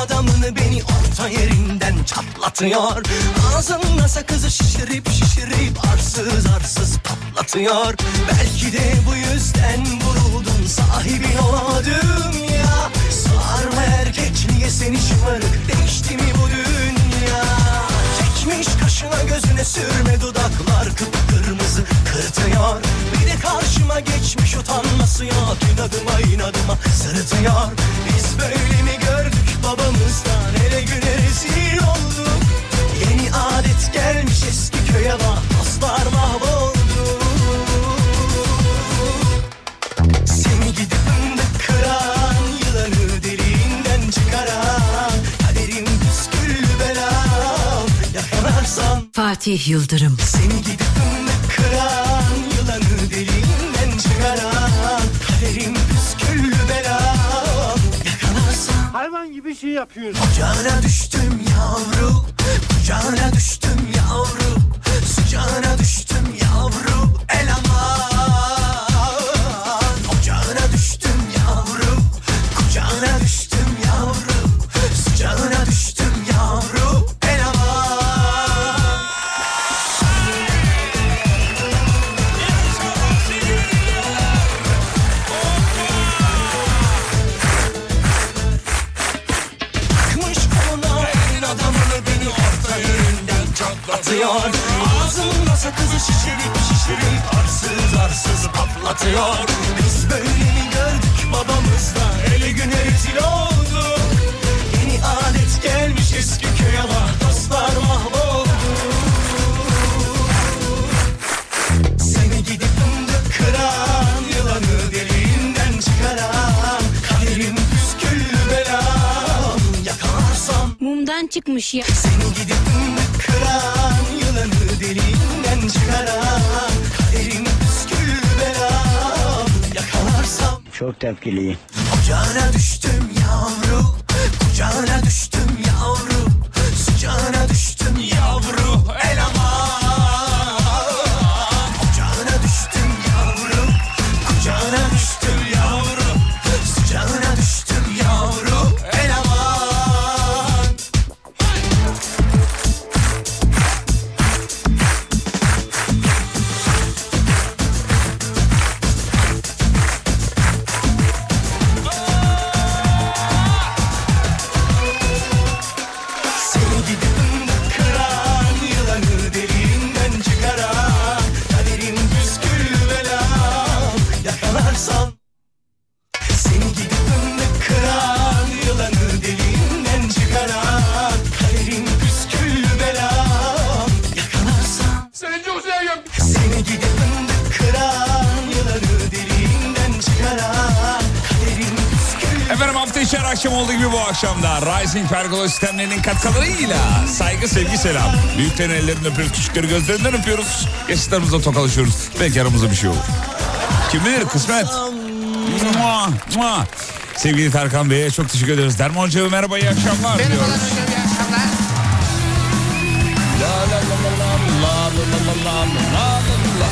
adamını beni orta yerinden çatlatıyor. Ağzına sakızı şişirip şişirip arsız arsız patlatıyor. Belki de bu yüzden vuruldun sahibin olamadım ya. Sarma erkekliğe seni şımarık değişti mi bu dünya? Çekmiş kaşına gözüne sürme dudaklar kıpkırmızı kırtıyor. Bir de karşıma geçmiş utanması yok inadıma inadıma sırıtıyor. Biz böyle mi gördük babamızdan hele güne rezil olduk. Yeni adet gelmiş eski köye bak dostlar mahvoldu. Fatih Yıldırım. Seni gidip kıran Yılanı deliğinden çıkaran Kaderim püsküllü belam Yakalarsan Hayvan gibi şey yapıyorsun. Kucağına düştüm yavru Kucağına düştüm yavru Sıcağına düştüm yavru Eleman çatlatıyor Ağzımda sakızı şişirip şişirip arsız arsız patlatıyor. Biz böyle mi gördük babamızda ele güne rezil olduk. Yeni adet gelmiş eski köye bak dostlar mahvoldu Mumdan çıkmış ya. Seni gidip kıran Yılanı deliğinden çıkaran Kaderim püsküllü belam Yakalarsam Çok tepkiliyim. Kucağına düştüm yavru Kucağına düştüm yavru Sıcağına düştüm yavru Eleman Rising Pergola sistemlerinin katkılarıyla saygı sevgi selam. Büyüklerin ellerinden öpüyoruz, küçükleri gözlerinden öpüyoruz. Yaşlılarımızla tokalaşıyoruz. Belki aramızda bir şey olur. Kim bilir kısmet. Mua, mua. Sevgili Tarkan Bey'e çok teşekkür ederiz. Derman Hocam merhaba iyi akşamlar. diyoruz. La la la la la, la la la la la, la la la.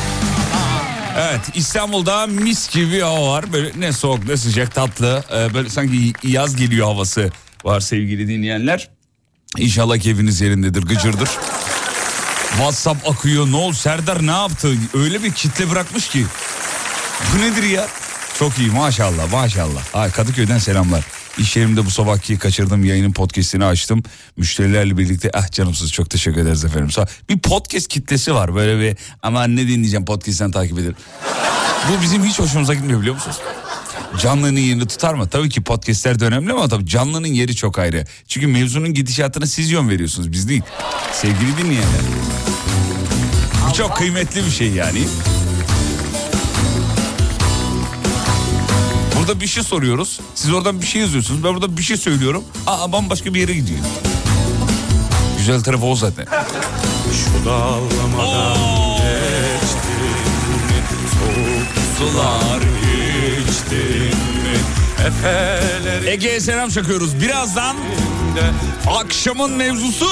Evet İstanbul'da mis gibi bir hava var. Böyle ne soğuk ne sıcak tatlı. Ee, böyle sanki yaz geliyor havası var sevgili dinleyenler. İnşallah keyfiniz yerindedir gıcırdır. WhatsApp akıyor ne oldu Serdar ne yaptı? Öyle bir kitle bırakmış ki. Bu nedir ya? Çok iyi maşallah maşallah. Ay, Kadıköy'den selamlar. İş yerimde bu sabahki kaçırdığım yayının podcastini açtım. Müşterilerle birlikte ah canımsız çok teşekkür ederiz efendim. Bir podcast kitlesi var böyle bir ama ne dinleyeceğim podcast'ten takip ederim. Bu bizim hiç hoşumuza gitmiyor biliyor musunuz? Canlının yerini tutar mı? Tabii ki podcastler de önemli ama tabii canlının yeri çok ayrı. Çünkü mevzunun gidişatına siz yön veriyorsunuz biz değil. Sevgili dinleyenler. Bu çok kıymetli bir şey yani. Burada bir şey soruyoruz. Siz oradan bir şey yazıyorsunuz. Ben burada bir şey söylüyorum. Aa bambaşka bir yere gidiyor. Güzel tarafı o zaten. Şu dağlamadan geçtin mi? Soğuk sular geçtin Efeleri Ege'ye selam çakıyoruz. Birazdan akşamın mevzusu.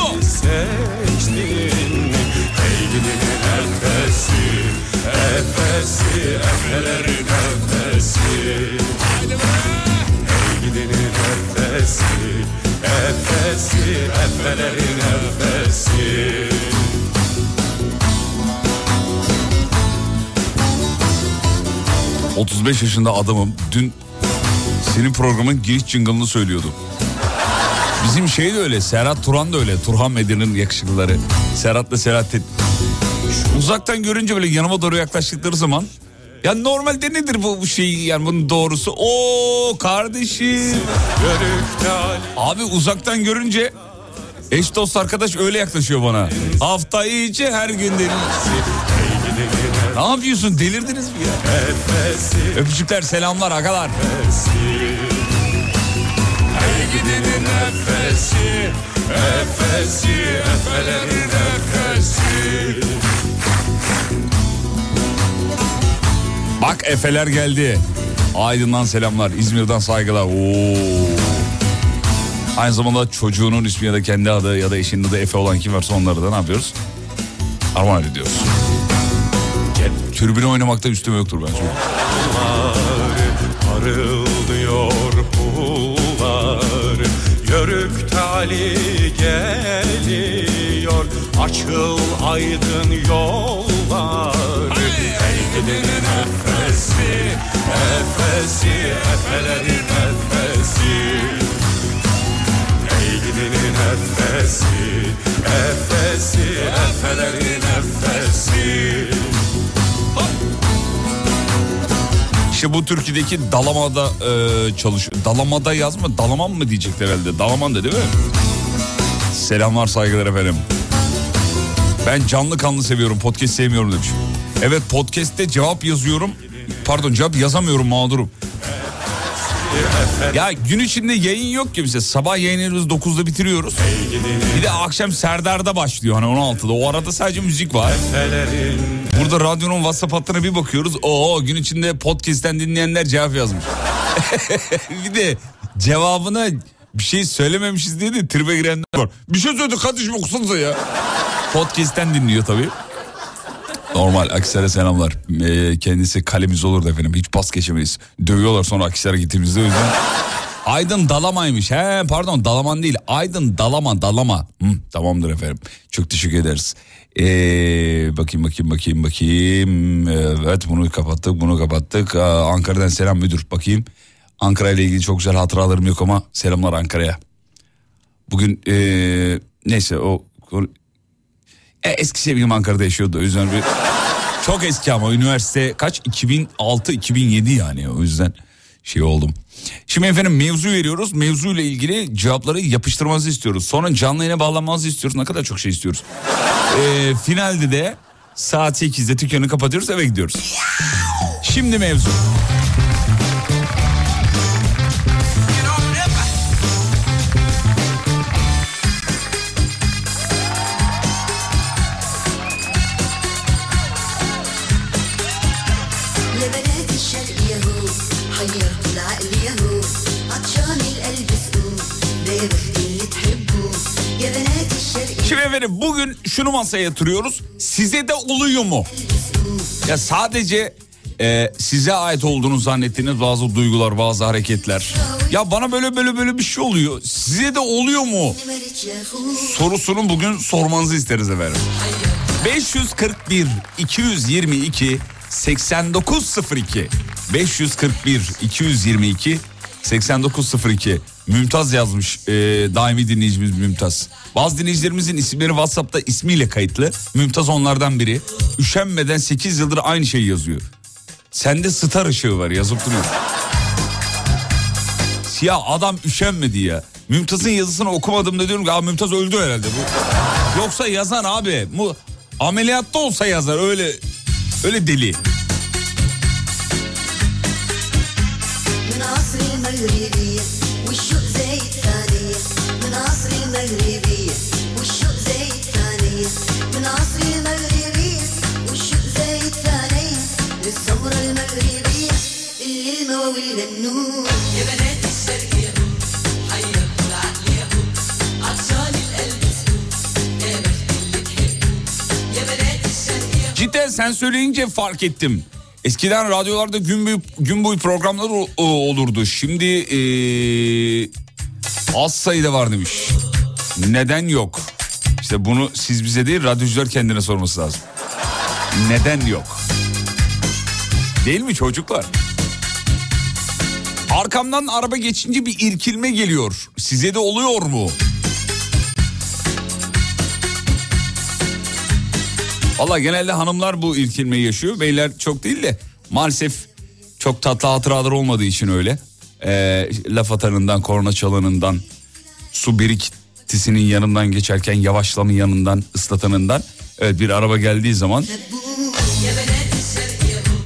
Efesi Efelerin efesi 35 yaşında adamım. Dün senin programın giriş jingle'ını söylüyordu. Bizim şey de öyle. Serhat Turan da öyle. Turhan Medya'nın yakışıklıları. Serhat'la Selahattin. Uzaktan görünce böyle yanıma doğru yaklaştıkları zaman ya normalde nedir bu, bu şey yani bunun doğrusu? O kardeşim. Abi uzaktan görünce eş dost arkadaş öyle yaklaşıyor bana. Hafta içi her gün deli. Ne yapıyorsun delirdiniz mi ya? Efesi Öpücükler selamlar agalar. Ey gidenin efesi Efesi Efelerin efesi Bak Efeler geldi. Aydın'dan selamlar. İzmir'den saygılar. Oo. Aynı zamanda çocuğunun ismi ya da kendi adı ya da eşinin adı Efe olan kim varsa onları da ne yapıyoruz? Armağan ediyoruz. Türbünü oynamakta üstüme yoktur ben. çünkü. Parıldıyor pullar Yörükte Ali geliyor Açıl aydın yollar Ey gidenin efesi Efesi Efelerin efesi Ey efesi Efesi Efelerin efesi İşte bu Türkiye'deki Dalama'da e, çalışıyor. Dalama'da yazma Dalaman mı diyecekler herhalde. Dalaman da değil mi? Selamlar saygılar efendim. Ben canlı kanlı seviyorum podcast sevmiyorum demiş. Evet podcast'te cevap yazıyorum. Pardon cevap yazamıyorum mağdurum. Ya gün içinde yayın yok ki bize. Sabah yayınlarımızı 9'da bitiriyoruz. Bir de akşam Serdar'da başlıyor hani 16'da. O arada sadece müzik var. Burada radyonun WhatsApp hattına bir bakıyoruz. Oo gün içinde podcast'ten dinleyenler cevap yazmış. bir de cevabına bir şey söylememişiz diye de tribe girenler var. Bir şey söyledi kardeşim okusanıza ya. Podcast'ten dinliyor tabii. Normal Akisar'a selamlar. Ee, kendisi kalemiz olurdu efendim. Hiç pas geçemeyiz. Dövüyorlar sonra Akisar'a gittiğimizde o yüzden. Aydın Dalamaymış. He pardon Dalaman değil. Aydın Dalama Dalama. Hı, tamamdır efendim. Çok teşekkür ederiz. Ee, bakayım bakayım bakayım bakayım. Evet bunu kapattık bunu kapattık. Aa, Ankara'dan selam müdür bakayım. Ankara ile ilgili çok güzel hatıralarım yok ama selamlar Ankara'ya. Bugün ee, neyse o e, eski sevgilim Ankara'da yaşıyordu o yüzden bir çok eski ama üniversite kaç 2006 2007 yani o yüzden şey oldum. Şimdi efendim mevzu veriyoruz. Mevzu ile ilgili cevapları yapıştırmanızı istiyoruz. Sonra canlı yayına bağlanmanızı istiyoruz. Ne kadar çok şey istiyoruz. Ee, finalde de saat 8'de dükkanı kapatıyoruz eve gidiyoruz. Şimdi mevzu. Şimdi efendim bugün şunu masaya yatırıyoruz. Size de oluyor mu? Ya sadece e, size ait olduğunu zannettiğiniz bazı duygular, bazı hareketler. Ya bana böyle böyle böyle bir şey oluyor. Size de oluyor mu? Sorusunu bugün sormanızı isteriz efendim. 541 222 8902 541 222 8902 Mümtaz yazmış e, daimi dinleyicimiz Mümtaz. Bazı dinleyicilerimizin isimleri WhatsApp'ta ismiyle kayıtlı. Mümtaz onlardan biri. Üşenmeden 8 yıldır aynı şeyi yazıyor. Sende star ışığı var yazıp duruyor. Ya adam üşenmedi ya. Mümtaz'ın yazısını okumadım da diyorum ki "Aa, Mümtaz öldü herhalde bu. Yoksa yazan abi. Bu ameliyatta olsa yazar öyle öyle deli. de sen söyleyince fark ettim. Eskiden radyolarda gün boyu, gün boyu programlar olurdu. Şimdi ee, az sayıda var demiş. Neden yok? İşte bunu siz bize değil radyocular kendine sorması lazım. Neden yok? Değil mi çocuklar? Arkamdan araba geçince bir irkilme geliyor. Size de oluyor mu? Valla genelde hanımlar bu irkilmeyi yaşıyor. Beyler çok değil de maalesef çok tatlı hatıralar olmadığı için öyle. Ee, laf atanından, korna çalanından, su birikintisinin yanından geçerken yavaşlamın yanından, ıslatanından. Evet bir araba geldiği zaman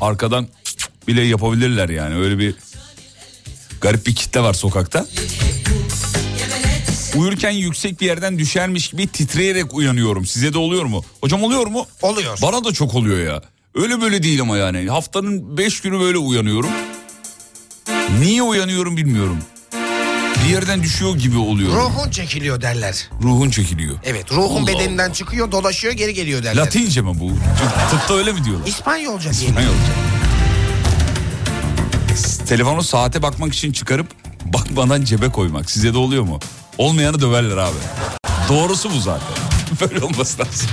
arkadan bile yapabilirler yani. Öyle bir garip bir kitle var sokakta. Uyurken yüksek bir yerden düşermiş gibi titreyerek uyanıyorum. Size de oluyor mu? Hocam oluyor mu? Oluyor. Bana da çok oluyor ya. Öyle böyle değil ama yani. Haftanın beş günü böyle uyanıyorum. Niye uyanıyorum bilmiyorum. Bir yerden düşüyor gibi oluyor. Ruhun çekiliyor derler. Ruhun çekiliyor. Evet ruhun Allah bedeninden çıkıyor dolaşıyor geri geliyor derler. Latince mi bu? Tıpta öyle mi diyorlar? İspanyolca diyelim. İspanyolca. Telefonu saate bakmak için çıkarıp bakmadan cebe koymak. Size de oluyor mu? Olmayanı döverler abi. Doğrusu bu zaten. Böyle olması lazım.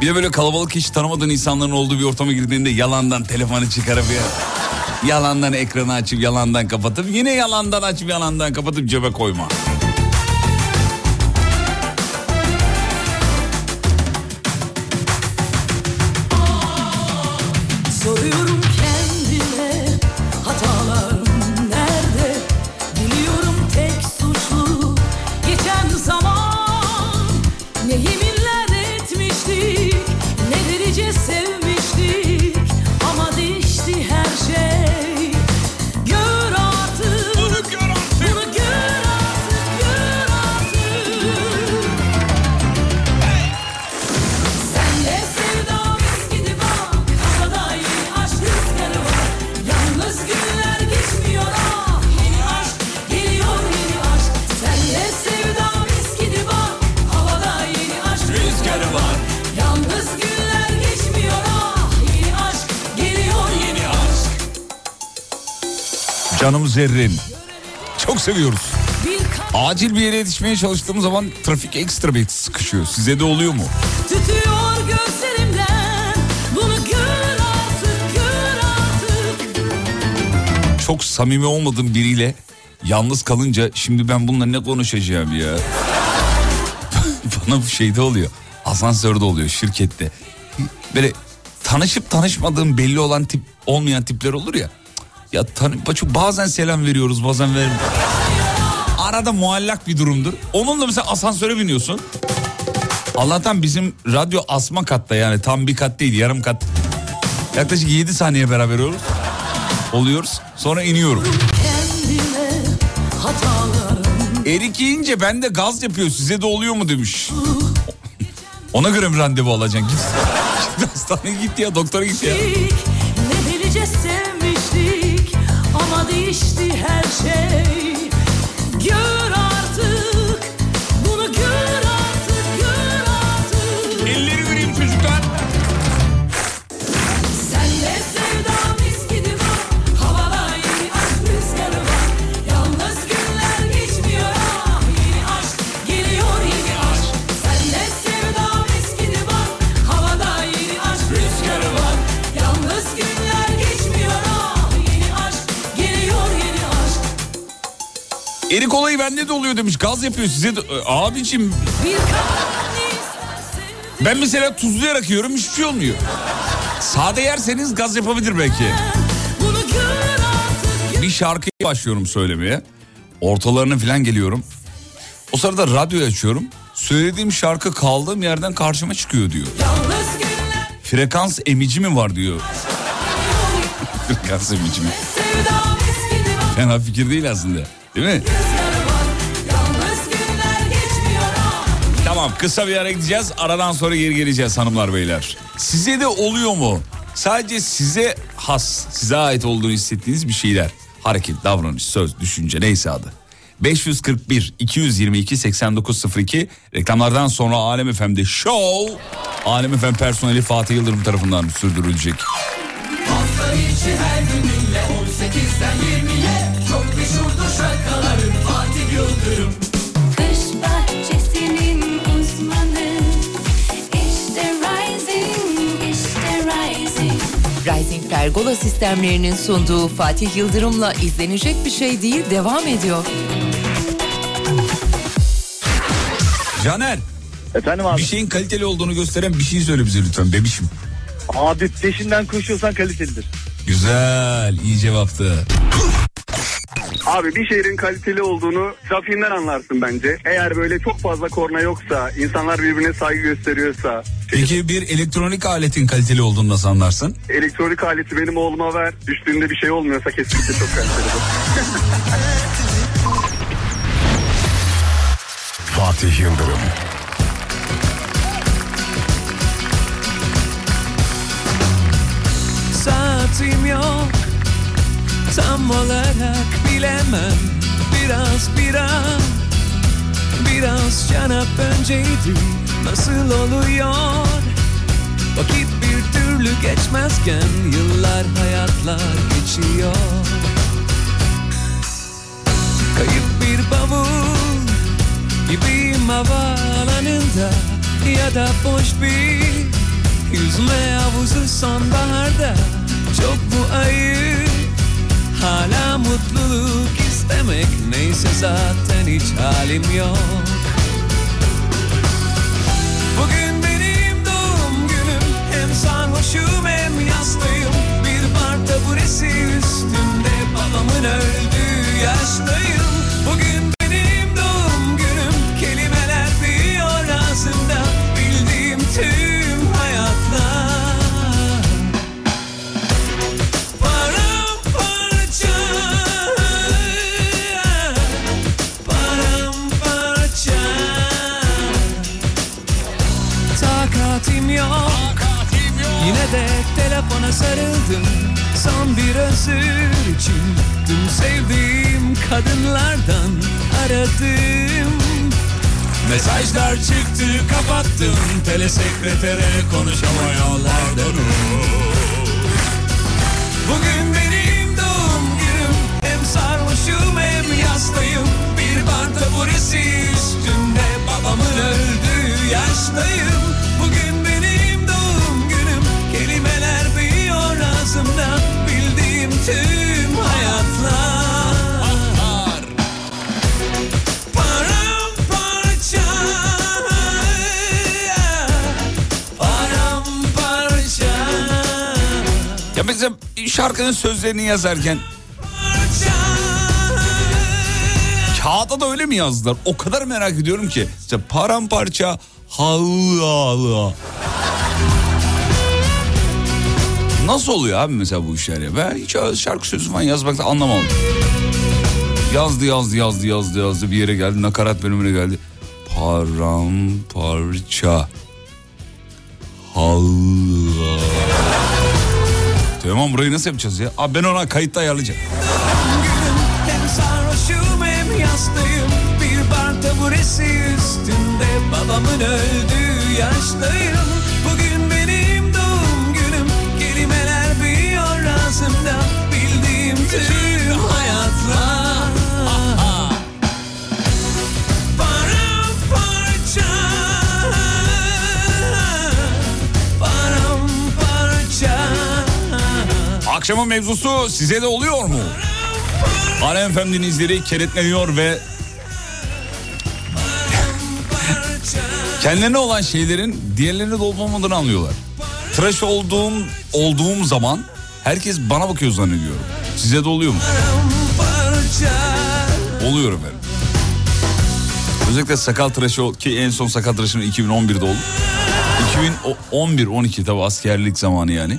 bir de böyle kalabalık hiç tanımadığın insanların olduğu bir ortama girdiğinde yalandan telefonu çıkarıp ya. Yalandan ekranı açıp yalandan kapatıp yine yalandan açıp yalandan kapatıp cebe koyma. Soruyorum Canım zerrin. Çok seviyoruz. Acil bir yere yetişmeye çalıştığım zaman trafik ekstra bir sıkışıyor. Size de oluyor mu? Tütüyor gözlerimden Bunu gör artık gör artık Çok samimi olmadığım biriyle yalnız kalınca şimdi ben bununla ne konuşacağım ya? Bana bu şeyde oluyor. Asansörde oluyor şirkette. Böyle tanışıp tanışmadığım belli olan tip olmayan tipler olur ya. Ya tanı, çok bazen selam veriyoruz bazen ver. Arada muallak bir durumdur. Onunla mesela asansöre biniyorsun. Allah'tan bizim radyo asma katta yani tam bir kat değil yarım kat. Yaklaşık 7 saniye beraber oluyoruz. Oluyoruz. Sonra iniyorum. Erik yiyince bende gaz yapıyor size de oluyor mu demiş. Ona göre mi randevu alacaksın? Git, git hastaneye git ya doktora git ya. Şey. Erik olayı bende de oluyor demiş. Gaz yapıyor size de. Ee, Abicim ben mesela tuzlayarak yiyorum hiçbir şey olmuyor. Sade yerseniz gaz yapabilir belki. Bir şarkıyı başlıyorum söylemeye. Ortalarına falan geliyorum. O sırada radyoyu açıyorum. Söylediğim şarkı kaldığım yerden karşıma çıkıyor diyor. Frekans emici mi var diyor. Frekans emici mi? Fena fikir değil aslında. Değil mi? Tamam kısa bir ara gideceğiz. Aradan sonra geri geleceğiz hanımlar beyler. Size de oluyor mu? Sadece size has, size ait olduğunu hissettiğiniz bir şeyler. Hareket, davranış, söz, düşünce neyse adı. 541 222 8902 reklamlardan sonra Alem FM'de show Alem FM personeli Fatih Yıldırım tarafından sürdürülecek. Hafta içi her gününle 18'den 20'ye çok meşhurdur şarkıların Rising Pergola sistemlerinin sunduğu Fatih Yıldırım'la izlenecek bir şey değil devam ediyor. Caner Efendim abi. bir şeyin kaliteli olduğunu gösteren bir şey söyle bize lütfen bebişim. Abi peşinden koşuyorsan kalitelidir. Güzel iyi cevaptı. Abi bir şehrin kaliteli olduğunu trafiğinden anlarsın bence. Eğer böyle çok fazla korna yoksa, insanlar birbirine saygı gösteriyorsa, Peki bir elektronik aletin kaliteli olduğunu nasıl anlarsın? elektronik aleti benim oğluma ver, düştüğünde bir şey olmuyorsa kesinlikle çok kalitelidir. Fatih Yıldırım. Saatim yok Tam olarak bilemem. Biraz biraz Biraz şarap önceydi Nasıl oluyor? Vakit bir türlü geçmezken Yıllar hayatlar geçiyor. Kayıp bir bavul Gibiyim havaalanında Ya da boş bir Yüzme havuzu sonbaharda. Çok mu ayıp Hala mutluluk istemek Neyse zaten hiç halim yok. Bugün benim doğum günüm Hem sarhoşum hem yastayım. Bir bar taburesi üstünde Babamın öldüğü yaştayım. Bugün telefona sarıldım Son bir özür için. Tüm sevdiğim kadınlardan aradım. Mesajlar çıktı kapattım. Telesekretere konuşamayanlardan Bugün benim doğum günüm. Hem sarhoşum hem yastayım. Bir bar taburesi üstünde Babamın öldüğü yaştayım. Bugün büyüyor ağzımda Bildiğim tüm hayatlar Paramparça Paramparça Ya mesela şarkının sözlerini yazarken kağıda da öyle mi yazdılar? O kadar merak ediyorum ki. İşte paramparça halı halı. Nasıl oluyor abi mesela bu işler ya? Ben hiç şarkı sözü falan yazmakta anlamam. Yazdı yazdı yazdı yazdı yazdı bir yere geldi nakarat bölümüne geldi. Paramparça halı. Tamam burayı nasıl yapacağız ya? Abi ben ona kayıtta ayarlayacağım. Hem Babamın öldüğü yaştayım Akşamın mevzusu size de oluyor mu? Alem FM dinleyicileri kenetleniyor ve kendilerine olan şeylerin diğerlerine de olup olmadığını anlıyorlar. Tıraş olduğum olduğum zaman herkes bana bakıyor zannediyorum. Size de oluyor mu? Oluyor efendim. Özellikle sakal tıraşı ki en son sakal tıraşım 2011'de oldu. 2011-12 tabi askerlik zamanı yani.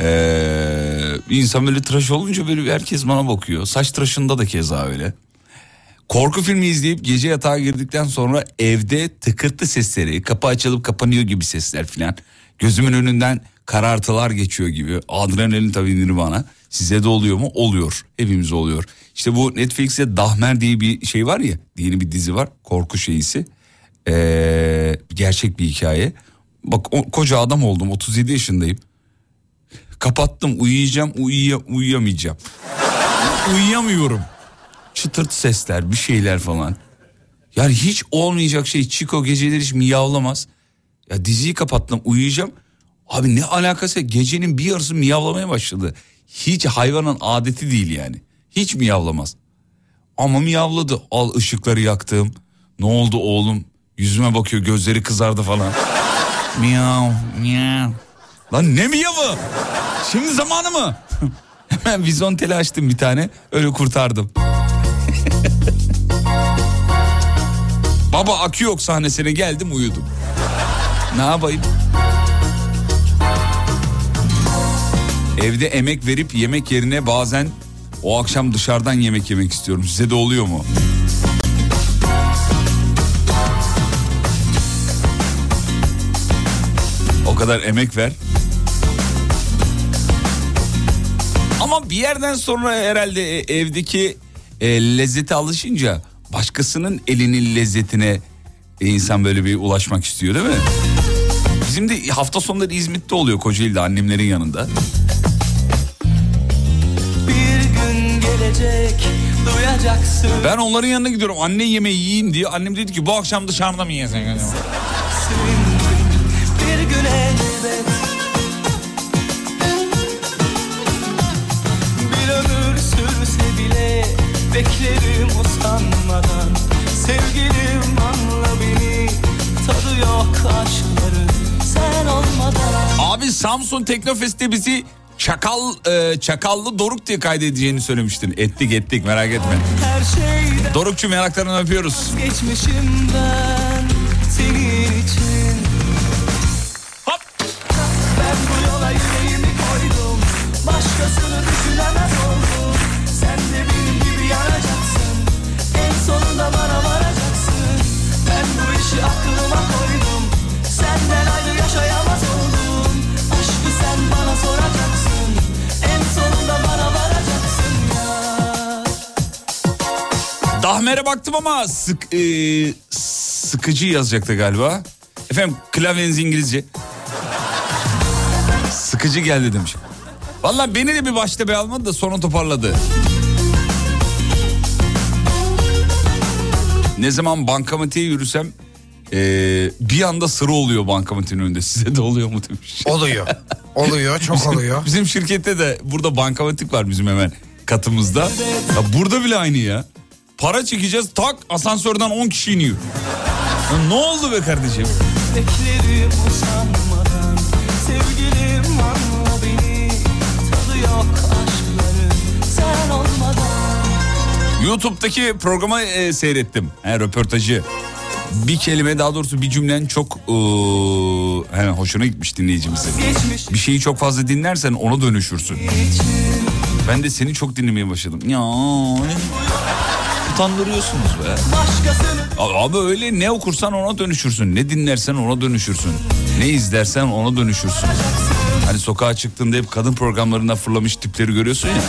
Ee, insan böyle tıraş olunca böyle herkes bana bakıyor. Saç tıraşında da keza öyle. Korku filmi izleyip gece yatağa girdikten sonra evde tıkırtı sesleri, kapı açılıp kapanıyor gibi sesler filan. Gözümün önünden karartılar geçiyor gibi. Adrenalin tabii indir bana. Size de oluyor mu? Oluyor. Hepimiz oluyor. İşte bu Netflix'te Dahmer diye bir şey var ya. Yeni bir dizi var. Korku şeyisi. Ee, gerçek bir hikaye. Bak o, koca adam oldum. 37 yaşındayım. Kapattım uyuyacağım uyuya, uyuyamayacağım. uyuyamıyorum. Çıtırt sesler bir şeyler falan. Yani hiç olmayacak şey Chico geceleri hiç miyavlamaz. Ya diziyi kapattım uyuyacağım. Abi ne alakası gecenin bir yarısı miyavlamaya başladı. Hiç hayvanın adeti değil yani. Hiç miyavlamaz. Ama miyavladı. Al ışıkları yaktım. Ne oldu oğlum? Yüzüme bakıyor gözleri kızardı falan. Miyav miyav. Lan ne miyavı? Şimdi zamanı mı? Hemen vizonteli açtım bir tane. Öyle kurtardım. Baba akü yok sahnesine geldim uyudum. Ne yapayım? Evde emek verip yemek yerine bazen o akşam dışarıdan yemek yemek istiyorum. Size de oluyor mu? O kadar emek ver. Ama bir yerden sonra herhalde e, evdeki e, lezzete alışınca başkasının elinin lezzetine e, insan böyle bir ulaşmak istiyor değil mi? Bizim de hafta sonları İzmit'te oluyor Kocaeli'de annemlerin yanında. Gelecek duyacaksın Ben onların yanına gidiyorum anne yemeği yiyeyim diye. Annem dedi ki bu akşam dışarıda mı yesen? bir gün elbet. Bir ömür sürse bile beklerim usanmadan. Sevgilim anla beni tadı yok aşkların sen olmadan. Abi Samsun Teknofest'te bizi Çakal e, Çakallı Doruk diye kaydedeceğini söylemiştin. Ettik ettik merak etme. Her şeyden Dorukçu meraklarını öpüyoruz. geçmişim Dahmer'e baktım ama sık, e, sıkıcı yazacaktı galiba. Efendim klavyeniz İngilizce. Sıkıcı geldi demiş. Valla beni de bir başta bir almadı da sonra toparladı. Ne zaman bankamatiğe yürüsem e, bir anda sıra oluyor bankamatiğin önünde. Size de oluyor mu demiş. Oluyor. Oluyor çok oluyor. Bizim şirkette de burada bankamatik var bizim hemen katımızda. Ya burada bile aynı ya. Para çekeceğiz tak asansörden 10 kişi iniyor. Ya ne oldu be kardeşim? Beklerim usanmadan Sevgilim anla beni Tadı yok aşkların Sen olmadan YouTube'daki programı e, seyrettim. He, röportajı. Bir kelime daha doğrusu bir cümlen çok e, he, hoşuna gitmiş dinleyicimizin. Bir şeyi çok fazla dinlersen ona dönüşürsün. Ben de seni çok dinlemeye başladım. Ya utandırıyorsunuz be. başkasını Abi öyle ne okursan ona dönüşürsün. Ne dinlersen ona dönüşürsün. Ne izlersen ona dönüşürsün. Hani sokağa çıktığında hep kadın programlarında fırlamış tipleri görüyorsun ya.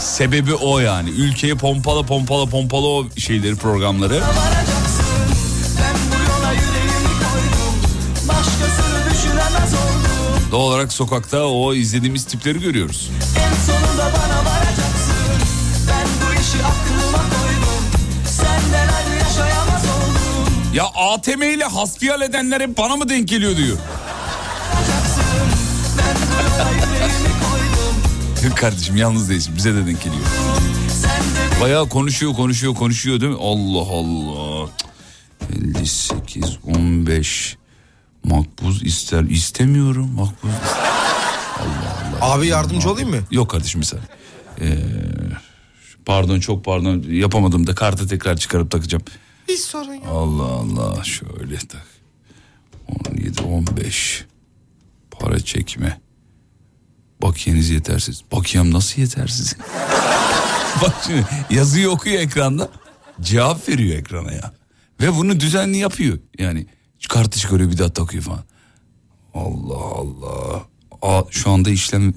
Sebebi o yani. Ülkeye pompala pompala pompala o şeyleri programları. Doğal olarak sokakta o izlediğimiz tipleri görüyoruz. En sonunda bana Ya ATM ile hasbihal edenler hep bana mı denk geliyor diyor. Kardeşim yalnız değilsin bize de denk geliyor. Bayağı konuşuyor konuşuyor konuşuyor değil mi? Allah Allah. 58 15 makbuz ister istemiyorum makbuz. Abi yardımcı olayım mı? Yok kardeşim mesela. Ee, pardon çok pardon yapamadım da kartı tekrar çıkarıp takacağım. Hiç sorun yok. Allah Allah şöyle tak. 17 15 para çekme. Bakiyeniz yetersiz. Bakiyem nasıl yetersiz? Bak şimdi yazıyı okuyor ekranda. Cevap veriyor ekrana ya. Ve bunu düzenli yapıyor. Yani kartı çıkarıyor bir daha takıyor falan. Allah Allah. Aa, şu anda işlem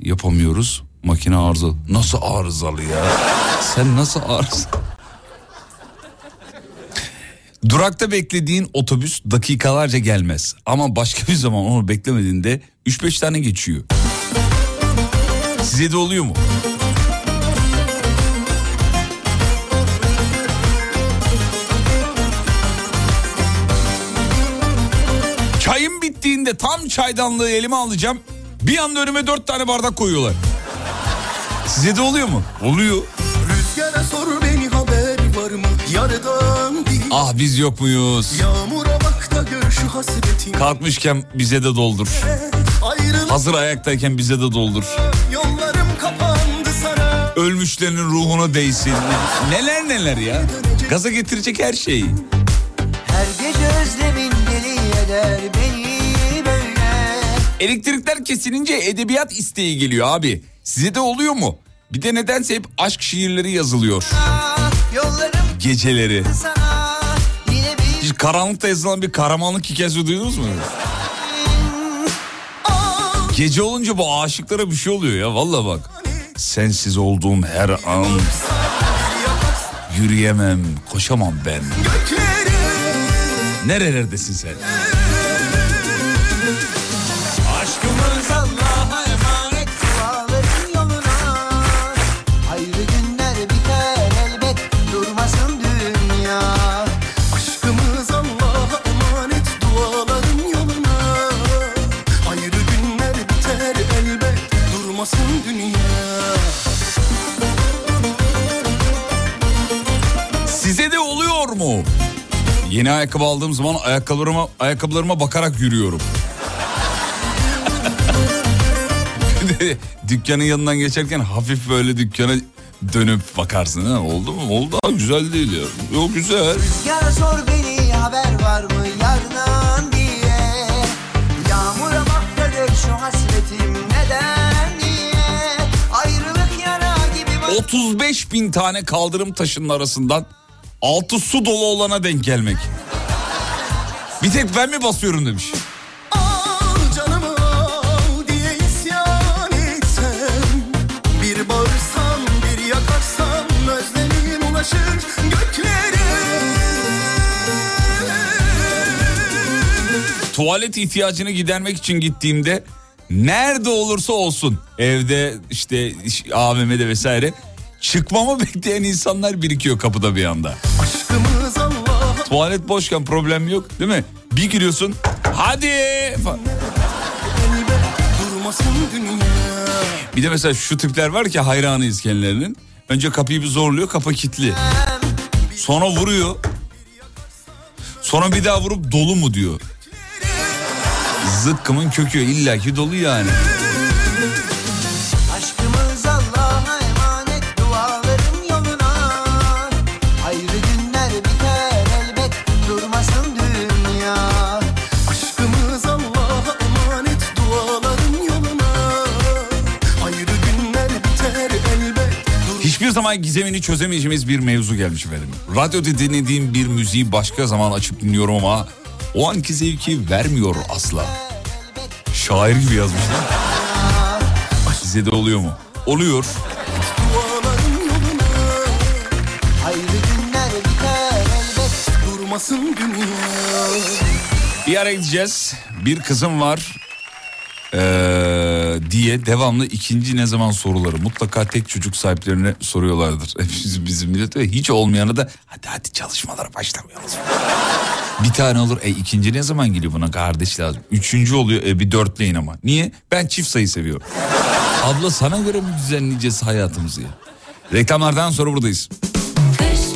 yapamıyoruz. Makine arızalı. Nasıl arızalı ya? Sen nasıl arızalı? Durakta beklediğin otobüs dakikalarca gelmez. Ama başka bir zaman onu beklemediğinde 3-5 tane geçiyor. Size de oluyor mu? Çayım bittiğinde tam çaydanlığı elime alacağım. Bir anda önüme dört tane bardak koyuyorlar. Size de oluyor mu? Oluyor. Rüzgara sor beni haber var mı değil Ah biz yok muyuz? Yağmura bak da gör şu hasretin Kalkmışken bize de doldur. Hazır ayaktayken bize de doldur. yollarım kapandı sana Ölmüşlerin ruhuna değsin. Neler neler ya. Gaza getirecek her şey. Her gece özlemin deli eder beni böyle Elektrikler kesilince edebiyat isteği geliyor abi. Size de oluyor mu? Bir de nedense hep aşk şiirleri yazılıyor. Yollarım Geceleri. sana karanlıkta yazılan bir kahramanlık hikayesi duydunuz mu? Gece olunca bu aşıklara bir şey oluyor ya vallahi bak. Sensiz olduğum her an yürüyemem, koşamam ben. Nerelerdesin sen? Yeni ayakkabı aldığım zaman ayakkabılarıma ayakkabılarıma bakarak yürüyorum. Dükkanın yanından geçerken hafif böyle dükkana dönüp bakarsın. Ha, oldu mu? Oldu ha, güzel değil ya. Yok güzel. Rüzgara sor beni haber var mı yardan diye Yağmura bak şu hasretim neden diye Ayrılık yara gibi bak 35 bin tane kaldırım taşının arasından altı su dolu olana denk gelmek. Bir tek ben mi basıyorum demiş. Tuvalet ihtiyacını gidermek için gittiğimde nerede olursa olsun evde işte iş- AVM'de vesaire çıkmamı bekleyen insanlar birikiyor kapıda bir anda. Tuvalet boşken problem yok değil mi? Bir giriyorsun hadi falan. Bir de mesela şu tipler var ki hayranıyız kendilerinin. Önce kapıyı bir zorluyor kapı kilitli. Sonra vuruyor. Sonra bir daha vurup dolu mu diyor. Zıkkımın kökü illaki dolu yani. Hiçbir zaman gizemini çözemeyeceğimiz bir mevzu gelmiş efendim. Radyoda dinlediğim bir müziği başka zaman açıp dinliyorum ama o anki zevki vermiyor asla. Şair gibi yazmış değil mi? Size de oluyor mu? Oluyor. Bir ara gideceğiz. Bir kızım var. Ee, diye devamlı ikinci ne zaman soruları mutlaka tek çocuk sahiplerine soruyorlardır. Bizim, bizim millet öyle. hiç olmayanı da hadi hadi çalışmalara başlamayalım. bir tane olur e ikinci ne zaman geliyor buna kardeş lazım. Üçüncü oluyor e bir dörtleyin ama. Niye? Ben çift sayı seviyorum. Abla sana göre mi düzenleyeceğiz hayatımızı ya? Reklamlardan sonra buradayız. Kış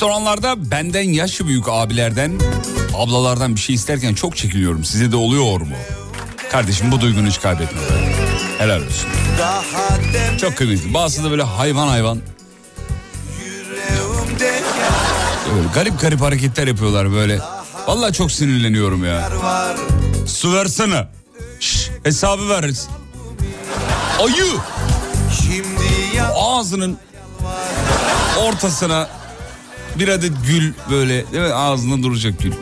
Restoranlarda benden yaşı büyük abilerden, ablalardan bir şey isterken çok çekiliyorum. Size de oluyor mu? Kardeşim bu duygunu hiç kaybetme. Helal olsun. Çok kıymetli. Bazısı da böyle hayvan hayvan. Böyle garip garip hareketler yapıyorlar böyle. Vallahi çok sinirleniyorum ya. Su versene. Şş, hesabı veririz. Ayı ağzının ortasına bir adet gül böyle değil mi? Ağzında duracak gül.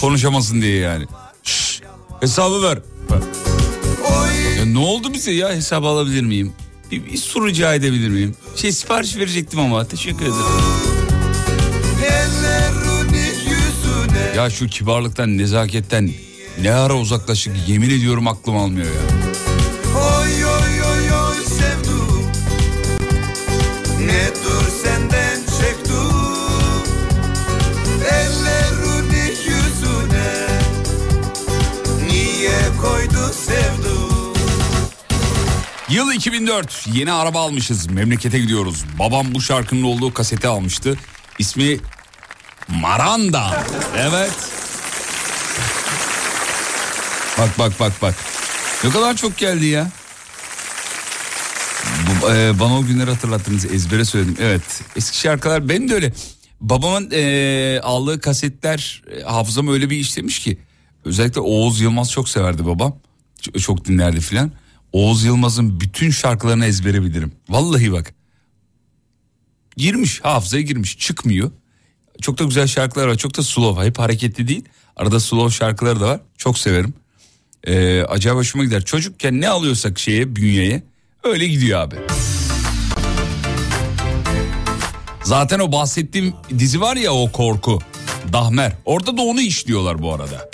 Konuşamasın diye yani. Şş, hesabı ver. Ya ne oldu bize ya hesabı alabilir miyim? Bir, bir su rica edebilir miyim? Şey sipariş verecektim ama teşekkür ederim. Ya şu kibarlıktan nezaketten ne ara uzaklaştık yemin ediyorum aklım almıyor ya. Yıl 2004 yeni araba almışız memlekete gidiyoruz. Babam bu şarkının olduğu kaseti almıştı. İsmi Maranda. Evet. Bak bak bak bak. Ne kadar çok geldi ya. Bu, e, bana o günleri hatırlattınız ezbere söyledim. Evet eski şarkılar benim de öyle. Babamın e, aldığı kasetler e, hafızama öyle bir işlemiş ki. Özellikle Oğuz Yılmaz çok severdi babam. Ç- Çok dinlerdi filan. Oğuz Yılmaz'ın bütün şarkılarını ezbere bilirim. Vallahi bak. Girmiş hafızaya girmiş çıkmıyor. Çok da güzel şarkılar var. Çok da slow. Hep hareketli değil. Arada slow şarkıları da var. Çok severim. Ee, acayip hoşuma gider. Çocukken ne alıyorsak şeye bünyeye öyle gidiyor abi. Zaten o bahsettiğim dizi var ya o korku. Dahmer. Orada da onu işliyorlar bu arada.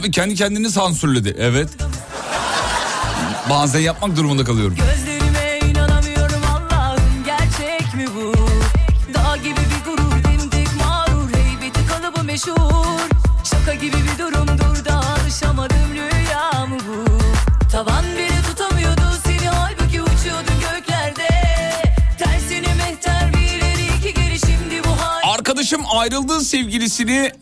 Abi kendi kendini sansürledi. Evet. Bazen yapmak durumunda kalıyorum. Gözlerime inanamıyorum Allah'ım gerçek mi bu? Dağ gibi bir gurur dimdik mağrur heybeti kalıbı meşhur. Şaka gibi bir durumdur da alışamadım rüya mı bu? Tavan bile tutamıyordu seni halbuki uçuyordun göklerde. Tersine mehter bir ileri iki geri şimdi bu hal. Arkadaşım ayrıldığı sevgilisini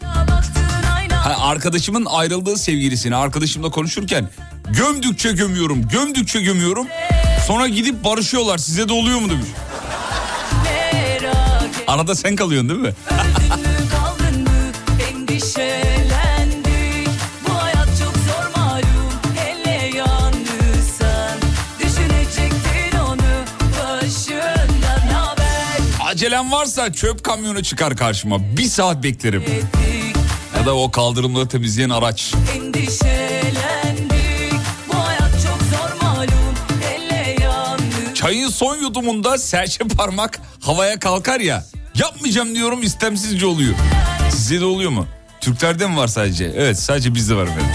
Baktığın ayna Ha, arkadaşımın ayrıldığı sevgilisini arkadaşımla konuşurken gömdükçe gömüyorum, gömdükçe gömüyorum. Sonra gidip barışıyorlar. Size de oluyor mu demiş. Arada sen kalıyorsun değil mi? Acelem varsa çöp kamyonu çıkar karşıma. Bir saat beklerim. Ya da o kaldırımları temizleyen araç. Malum Çayın son yudumunda serçe parmak havaya kalkar ya. Yapmayacağım diyorum istemsizce oluyor. Size de oluyor mu? Türklerde mi var sadece? Evet sadece bizde var efendim.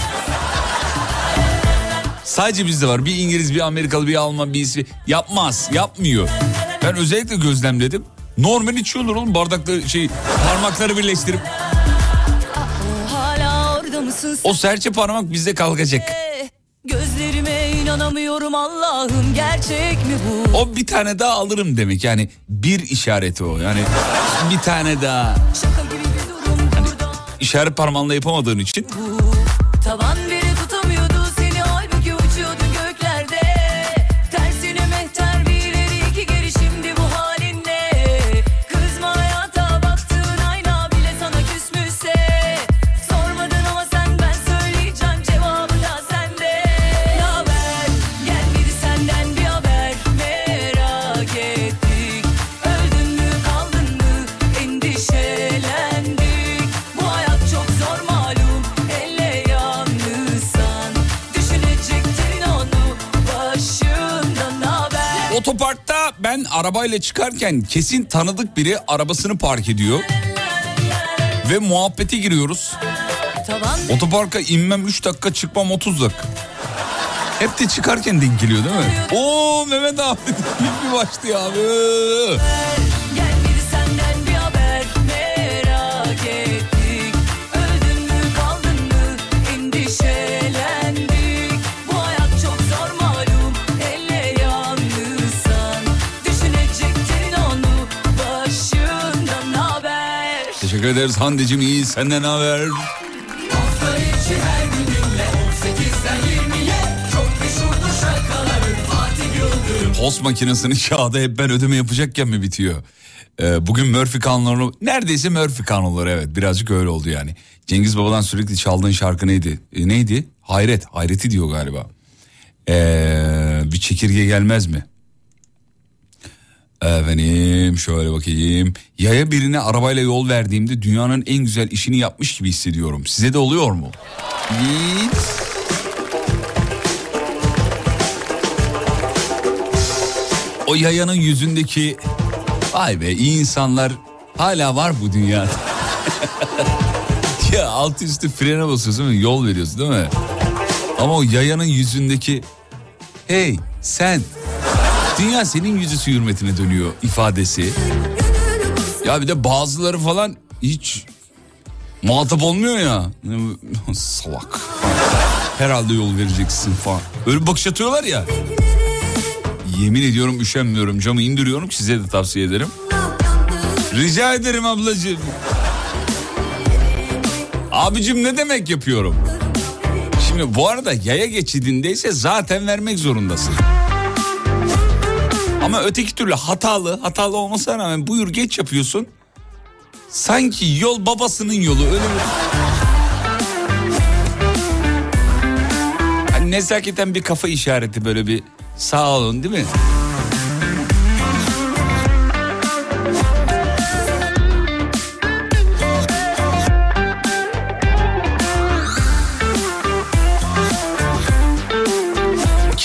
Sadece bizde var. Bir İngiliz, bir Amerikalı, bir Alman, bir İsvi yapmaz, yapmıyor. Ben özellikle gözlemledim. Normal içiyorlar oğlum bardakları şey parmakları birleştirip. Mısın sen? O serçe parmak bizde kalkacak. Gözlerime inanamıyorum Allah'ım gerçek mi bu? O bir tane daha alırım demek yani bir işareti o yani bir tane daha. Şaka işaret parmağınla yapamadığın için Tavan arabayla çıkarken kesin tanıdık biri arabasını park ediyor. Ve muhabbete giriyoruz. Tavan Otoparka inmem 3 dakika çıkmam 30 dakika. Hep de çıkarken denk geliyor değil mi? Oo Mehmet abi bir başlıyor abi. Ederiz Hande'cim iyi senden haber? Hafta içi her gün dinle 18'den 20'ye Çok meşhurdur şarkıların Fatih Yıldırım Post makinesinin kağıdı hep ben ödeme yapacakken mi bitiyor? Ee, bugün Murphy kanunları neredeyse Murphy kanunları evet birazcık öyle oldu yani. Cengiz Baba'dan sürekli çaldığın şarkı neydi? E, neydi? Hayret. Hayreti diyor galiba. Ee, bir çekirge gelmez mi? Efendim şöyle bakayım. Yaya birine arabayla yol verdiğimde dünyanın en güzel işini yapmış gibi hissediyorum. Size de oluyor mu? Hiç. O yayanın yüzündeki vay be iyi insanlar hala var bu dünyada. ya altı üstü frene basıyorsun ve yol veriyorsun değil mi? Ama o yayanın yüzündeki hey sen dünya senin yüzüsü hürmetine dönüyor ifadesi. Ya bir de bazıları falan hiç muhatap olmuyor ya. Salak. Herhalde yol vereceksin falan. Öyle bir bakış atıyorlar ya. Yemin ediyorum üşenmiyorum camı indiriyorum size de tavsiye ederim. Rica ederim ablacığım. Abicim ne demek yapıyorum? Şimdi bu arada yaya geçidindeyse zaten vermek zorundasın. Ama öteki türlü hatalı, hatalı olmasına rağmen buyur geç yapıyorsun. Sanki yol babasının yolu öyle mi? Hani nezaketen bir kafa işareti böyle bir sağ olun değil mi?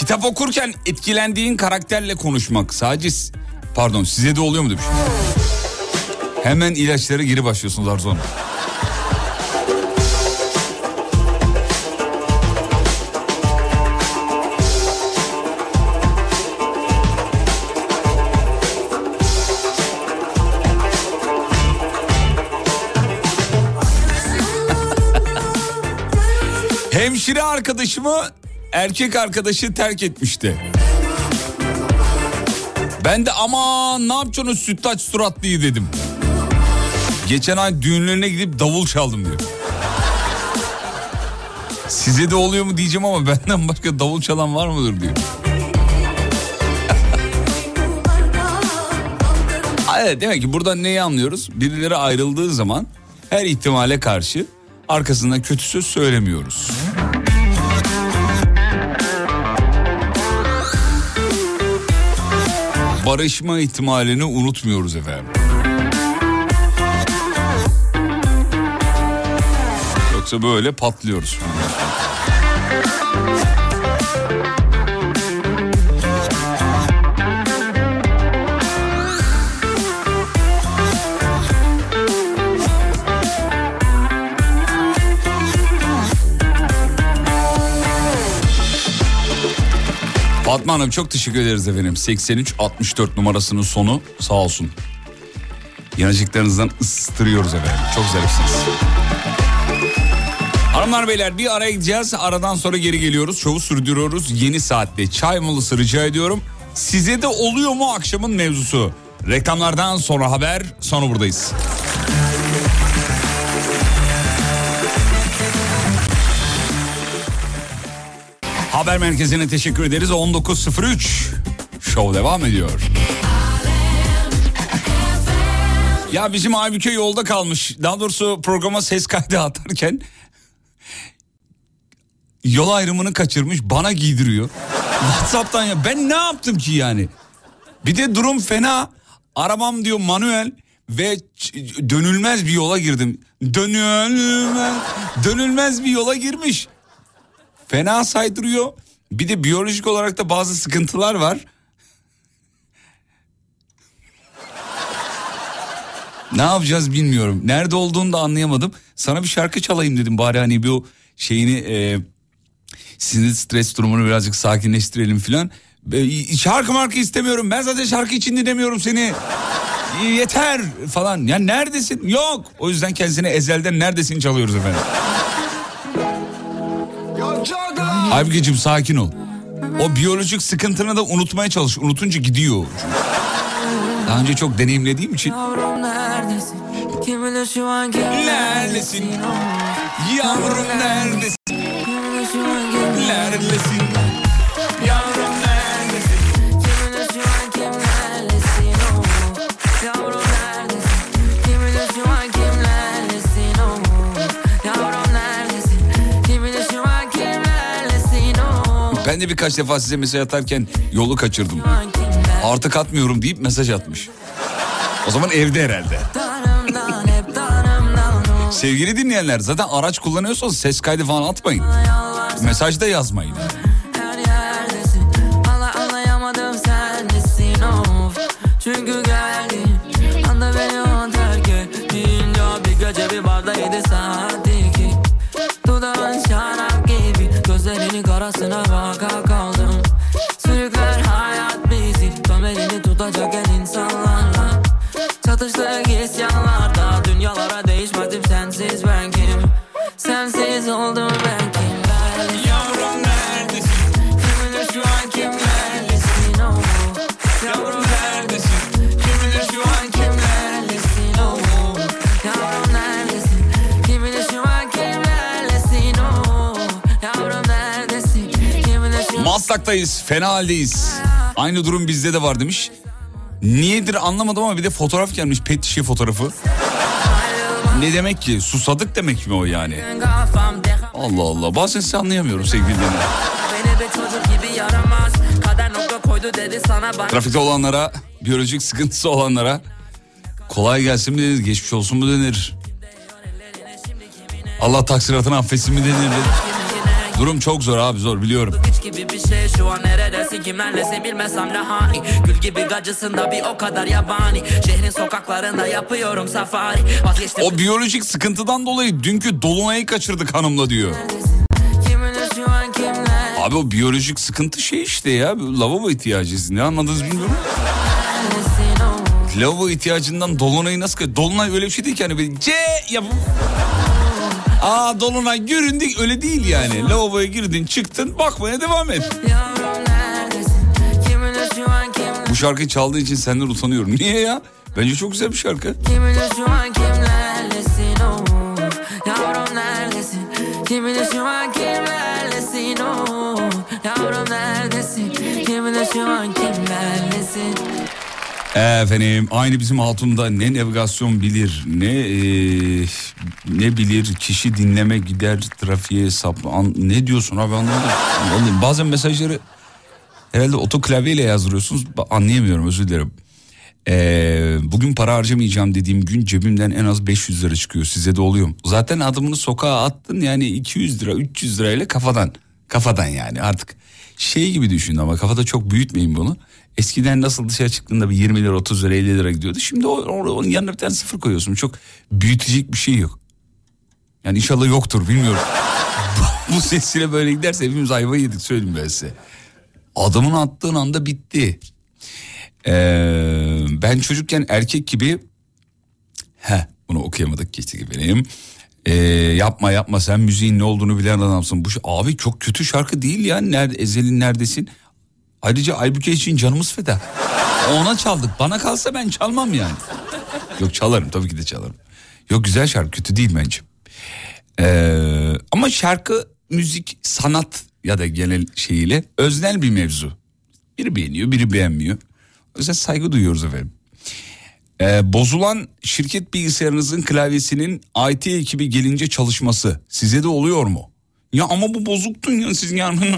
Kitap okurken etkilendiğin karakterle konuşmak. Sadece pardon size de oluyor mu demiş. Hemen ilaçlara geri başlıyorsunuz Arzon. Hemşire arkadaşımı erkek arkadaşı terk etmişti. Ben de aman ne yapacaksınız sütlaç suratlıyı dedim. Geçen ay düğünlerine gidip davul çaldım diyor. Size de oluyor mu diyeceğim ama benden başka davul çalan var mıdır diyor. Evet demek ki buradan neyi anlıyoruz? Birileri ayrıldığı zaman her ihtimale karşı arkasından kötü söz söylemiyoruz. Barışma ihtimalini unutmuyoruz efendim. Yoksa böyle patlıyoruz. Fatma Hanım çok teşekkür ederiz efendim. 83-64 numarasının sonu sağ olsun. Yanacıklarınızdan ıstırıyoruz efendim. Çok zarifsiniz. Hanımlar beyler bir araya gideceğiz. Aradan sonra geri geliyoruz. Şovu sürdürüyoruz. Yeni saatte çay molası rica ediyorum. Size de oluyor mu akşamın mevzusu? Reklamlardan sonra haber sonra buradayız. Haber merkezine teşekkür ederiz. 19.03 Show devam ediyor. Ya bizim Aybüke yolda kalmış. Daha doğrusu programa ses kaydı atarken yol ayrımını kaçırmış bana giydiriyor. Whatsapp'tan ya ben ne yaptım ki yani? Bir de durum fena. Arabam diyor manuel ve dönülmez bir yola girdim. Dönülmez, dönülmez bir yola girmiş. Fena saydırıyor. Bir de biyolojik olarak da bazı sıkıntılar var. Ne yapacağız bilmiyorum. Nerede olduğunu da anlayamadım. Sana bir şarkı çalayım dedim bari hani bir o şeyini e, sinir stres durumunu birazcık sakinleştirelim filan. E, Şarkı marka istemiyorum. Ben zaten şarkı için dinlemiyorum seni. E, Yeter falan. Ya neredesin? Yok. O yüzden kendisine ezelden neredesin çalıyoruz efendim. Aybükeciğim sakin ol. O biyolojik sıkıntını da unutmaya çalış. Unutunca gidiyor. Daha önce çok deneyimlediğim için. Yavrum neredesin? Yavrum neredesin? Neredesin? Yavrum Ben de birkaç defa size mesaj atarken yolu kaçırdım. Artık atmıyorum deyip mesaj atmış. O zaman evde herhalde. Sevgili dinleyenler zaten araç kullanıyorsanız ses kaydı falan atmayın. Mesaj da yazmayın. Maslak'tayız, fena haldeyiz. Aynı durum bizde de var demiş. Niyedir anlamadım ama bir de fotoğraf gelmiş pet şişe fotoğrafı. Ne demek ki? Susadık demek mi o yani? Allah Allah bazen sizi anlayamıyorum sevgili Trafikte olanlara, biyolojik sıkıntısı olanlara kolay gelsin mi denir, geçmiş olsun mu denir? Allah taksiratını affetsin mi denir? Durum çok zor abi zor biliyorum. Gibi bir şey şu an neredesin kimlerlesin bilmesem ne hani Gül gibi gacısında bir o kadar yabani Şehrin sokaklarında yapıyorum safari Vazgeçtim O biyolojik sıkıntıdan dolayı dünkü dolunayı kaçırdık hanımla diyor. Abi o biyolojik sıkıntı şey işte ya lavabo ihtiyacı. Ne anladınız bilmiyorum. Lavabo ihtiyacından dolunayı nasıl... Dolunay öyle bir şey değil ki hani böyle C yapıp... Aa dolunay göründük öyle değil yani. Lavaboya girdin çıktın bakmaya devam et. Bu şarkıyı çaldığı için senden utanıyorum. Niye ya? Bence çok güzel bir şarkı. Kim bilir şu an kimlerlesin bilir şu an kimlerlesin Efendim aynı bizim hatunda ne navigasyon bilir ne e, ne bilir kişi dinleme gider trafiğe sap an- ne diyorsun abi anlamadım. Bazen mesajları herhalde otoklavyeyle yazdırıyorsunuz anlayamıyorum özür dilerim. Ee, bugün para harcamayacağım dediğim gün cebimden en az 500 lira çıkıyor size de oluyor? Zaten adımını sokağa attın yani 200 lira 300 lirayla kafadan kafadan yani artık şey gibi düşün ama kafada çok büyütmeyin bunu. Eskiden nasıl dışarı çıktığında bir 20 lira 30 lira 50 lira gidiyordu. Şimdi onun yanına bir tane sıfır koyuyorsun. Çok büyütecek bir şey yok. Yani inşallah yoktur bilmiyorum. Bu- sesiyle böyle giderse hepimiz ayva yedik söyleyeyim ben size. Adımını attığın anda bitti. Ee, ben çocukken erkek gibi he bunu okuyamadık geçti benim. Ee, yapma yapma sen müziğin ne olduğunu bilen adamsın. Bu abi çok kötü şarkı değil ya. Nerede Ezel'in neredesin? Ayrıca Aybüke için canımız feda. Ona çaldık. Bana kalsa ben çalmam yani. Yok çalarım tabii ki de çalarım. Yok güzel şarkı kötü değil bence. Ee, ama şarkı müzik sanat ya da genel şeyiyle öznel bir mevzu. Biri beğeniyor biri beğenmiyor. O yüzden saygı duyuyoruz efendim. Ee, bozulan şirket bilgisayarınızın klavyesinin IT ekibi gelince çalışması size de oluyor mu? Ya ama bu bozuktun ya siz yani.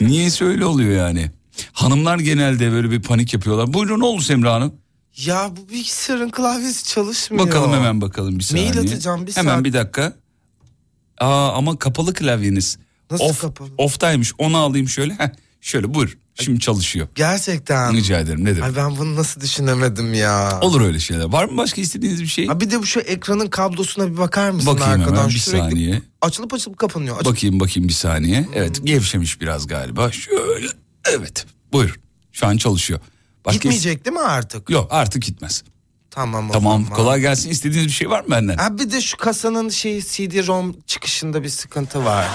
Niyeyse öyle oluyor yani. Hanımlar genelde böyle bir panik yapıyorlar. Buyurun ne oldu Semra Hanım? Ya bu bilgisayarın klavyesi çalışmıyor. Bakalım hemen bakalım bir saniye. Mail atacağım bir Hemen saat. bir dakika. Aa ama kapalı klavyeniz. Nasıl Off, kapalı? Off'taymış onu alayım şöyle. Heh, şöyle buyur. Şimdi çalışıyor. Gerçekten. Rica ederim ne demek. Ay ben bunu nasıl düşünemedim ya. Olur öyle şeyler. Var mı başka istediğiniz bir şey? Ha bir de bu şu ekranın kablosuna bir bakar mısın Bakayım arkadan? hemen bir Sürekli saniye. Açılıp açılıp kapanıyor. Açıp- Bakayım bakayım bir saniye. Evet gevşemiş biraz galiba. Şöyle. Evet buyur. Şu an çalışıyor. Başka Gitmeyecek değil mi artık? Yok artık gitmez. Tamam o Tamam zaman. kolay gelsin. İstediğiniz bir şey var mı benden? Ha bir de şu kasanın şey CD-ROM çıkışında bir sıkıntı var.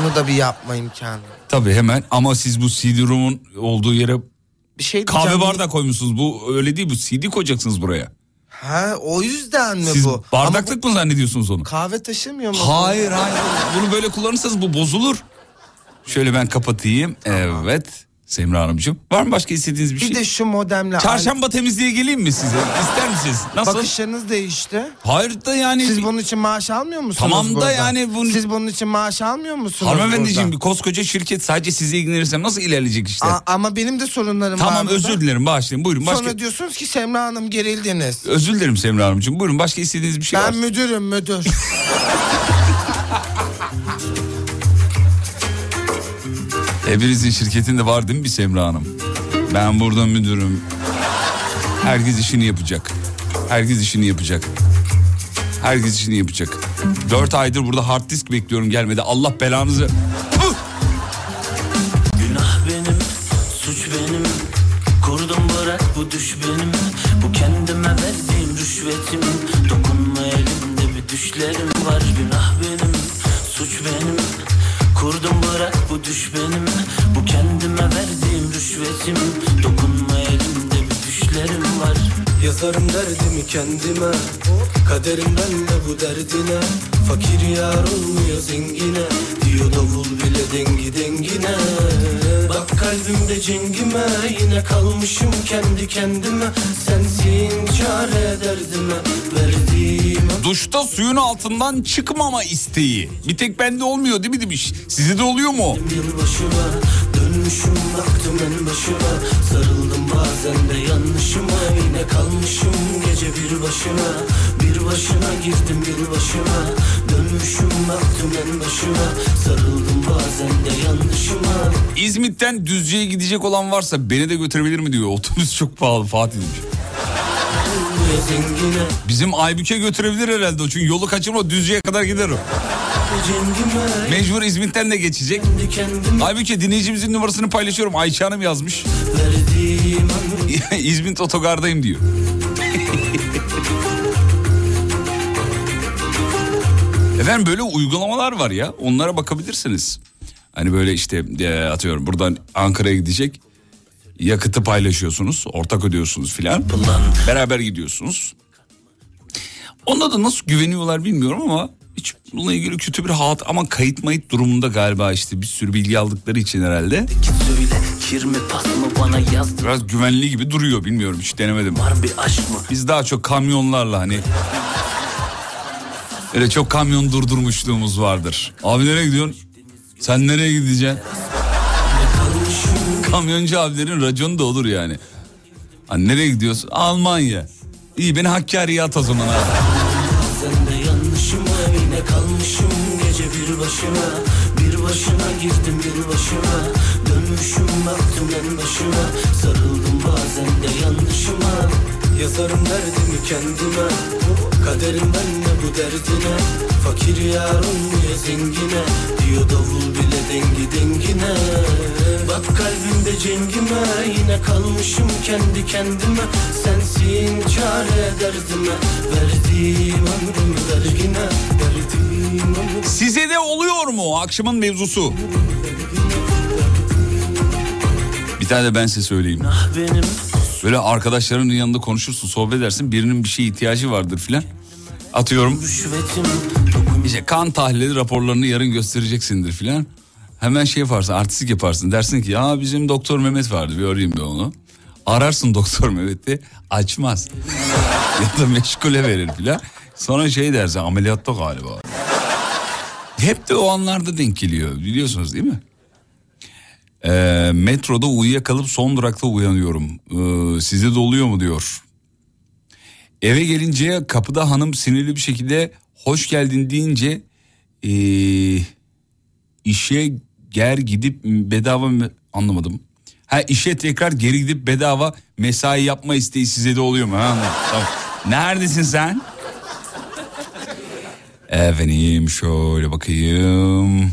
Onu da bir yapma imkanı. Tabii hemen ama siz bu CD-ROM'un olduğu yere Bir şey kahve diyeceğim. bardağı koymuşsunuz. Bu öyle değil bu CD koyacaksınız buraya. Ha o yüzden mi Siz bu? bardaklık mı zannediyorsunuz onu? Kahve taşımıyor mu? Hayır hayır. Bunu böyle kullanırsanız bu bozulur. Şöyle ben kapatayım. Evet. Semra Hanımcığım. Var mı başka istediğiniz bir Bir şey? de şu modemle... Çarşamba temizliğe geleyim mi size? İster misiniz? Nasıl? Bakışlarınız değişti. Hayır da yani... Siz bunun için maaş almıyor musunuz Tamam da yani bunu- Siz bunun için maaş almıyor musunuz Hanımefendiciğim bir koskoca şirket sadece size ilgilenirsem nasıl ilerleyecek işte? A- ama benim de sorunlarım var. tamam özür dilerim bağışlayın. Buyurun başka. Sonra diyorsunuz ki Semra Hanım gerildiniz. Özür dilerim Semra Hanımcığım. Buyurun başka istediğiniz bir şey var. Ben müdürüm müdür. Hepinizin şirketinde var değil mi bir Semra Hanım? Ben burada müdürüm. Herkes işini yapacak. Herkes işini yapacak. Herkes işini yapacak. Dört aydır burada hard disk bekliyorum gelmedi. Allah belanızı... Günah benim, suç benim Kurdum bırak bu düş benim Bu kendime verdiğim rüşvetim Dokunma elimde bir düşlerim var Günah benim, suç benim Kurdum bırak bu düş benim rüşvetim Dokunma elimde bir düşlerim var Yazarım derdimi kendime Kaderimden de bu derdine Fakir yar olmuyor zengine Diyor davul bile dengi dengine Bak kalbimde cengime Yine kalmışım kendi kendime Sensin çare derdime Verdiğim Duşta suyun altından çıkmama isteği. Bir tek bende olmuyor değil mi demiş. Size de oluyor mu? yılbaşıma Dönmüşüm baktım en başıma. Sarıldım bazen de yanlışıma. Yine kalmışım gece bir başına. Bir başına girdim yılbaşına Dönmüşüm baktım en başıma Sarıldım bazen de yanlışıma. İzmit'ten Düzce'ye gidecek olan varsa beni de götürebilir mi diyor. Otobüs çok pahalı Fatih demiş. Bizim Aybük'e götürebilir herhalde o. Çünkü yolu kaçırma Düzce'ye kadar gider o. Mecbur İzmit'ten de geçecek. Aybük'e dinleyicimizin numarasını paylaşıyorum. Ayça Hanım yazmış. İzmit otogardayım diyor. Efendim böyle uygulamalar var ya onlara bakabilirsiniz. Hani böyle işte e, atıyorum buradan Ankara'ya gidecek yakıtı paylaşıyorsunuz ortak ödüyorsunuz filan beraber gidiyorsunuz. Onda da nasıl güveniyorlar bilmiyorum ama hiç bununla ilgili kötü bir hat ama kayıt mayıt durumunda galiba işte bir sürü bilgi aldıkları için herhalde. Biraz güvenli gibi duruyor bilmiyorum hiç denemedim. Var bir aşk mı Biz daha çok kamyonlarla hani öyle çok kamyon durdurmuşluğumuz vardır. Abi nereye gidiyorsun? Sen nereye gideceksin? Kamyoncu abilerin raconu da olur yani. Hani nereye gidiyorsun? Almanya. İyi beni Hakkari'ye at o zaman abi. Kalmışım gece bir başına başına girdim Dönmüşüm baktım en başıma Sarıldım bazen de yanlışıma Yazarım derdimi kendime. Kaderimden de bu derdine. Fakir yar olmuyor zengine? Diyor davul bile dengi dengine. Bak kalbimde cengime. Yine kalmışım kendi kendime. Sensin çare derdime. Verdiğim ömrümü vergine. Verdiğim ömrümü Size de oluyor mu akşamın mevzusu? Bir tane de ben size söyleyeyim. benim Böyle arkadaşlarının yanında konuşursun, sohbet edersin. Birinin bir şeye ihtiyacı vardır filan. Atıyorum. İşte kan tahlili raporlarını yarın göstereceksindir filan. Hemen şey yaparsın artistik yaparsın. Dersin ki ya bizim doktor Mehmet vardı bir arayayım ben onu. Ararsın doktor Mehmet'i açmaz. ya da meşgule verir filan. Sonra şey dersin ameliyatta galiba. Hep de o anlarda denk geliyor biliyorsunuz değil mi? Ee, metroda uyuyakalıp son durakta uyanıyorum. Ee, size de oluyor mu diyor. Eve gelince kapıda hanım sinirli bir şekilde hoş geldin deyince ee, işe ger gidip bedava anlamadım. Ha işe tekrar geri gidip bedava mesai yapma isteği size de oluyor mu? Ha. Tamam. Neredesin sen? Efendim şöyle bakayım.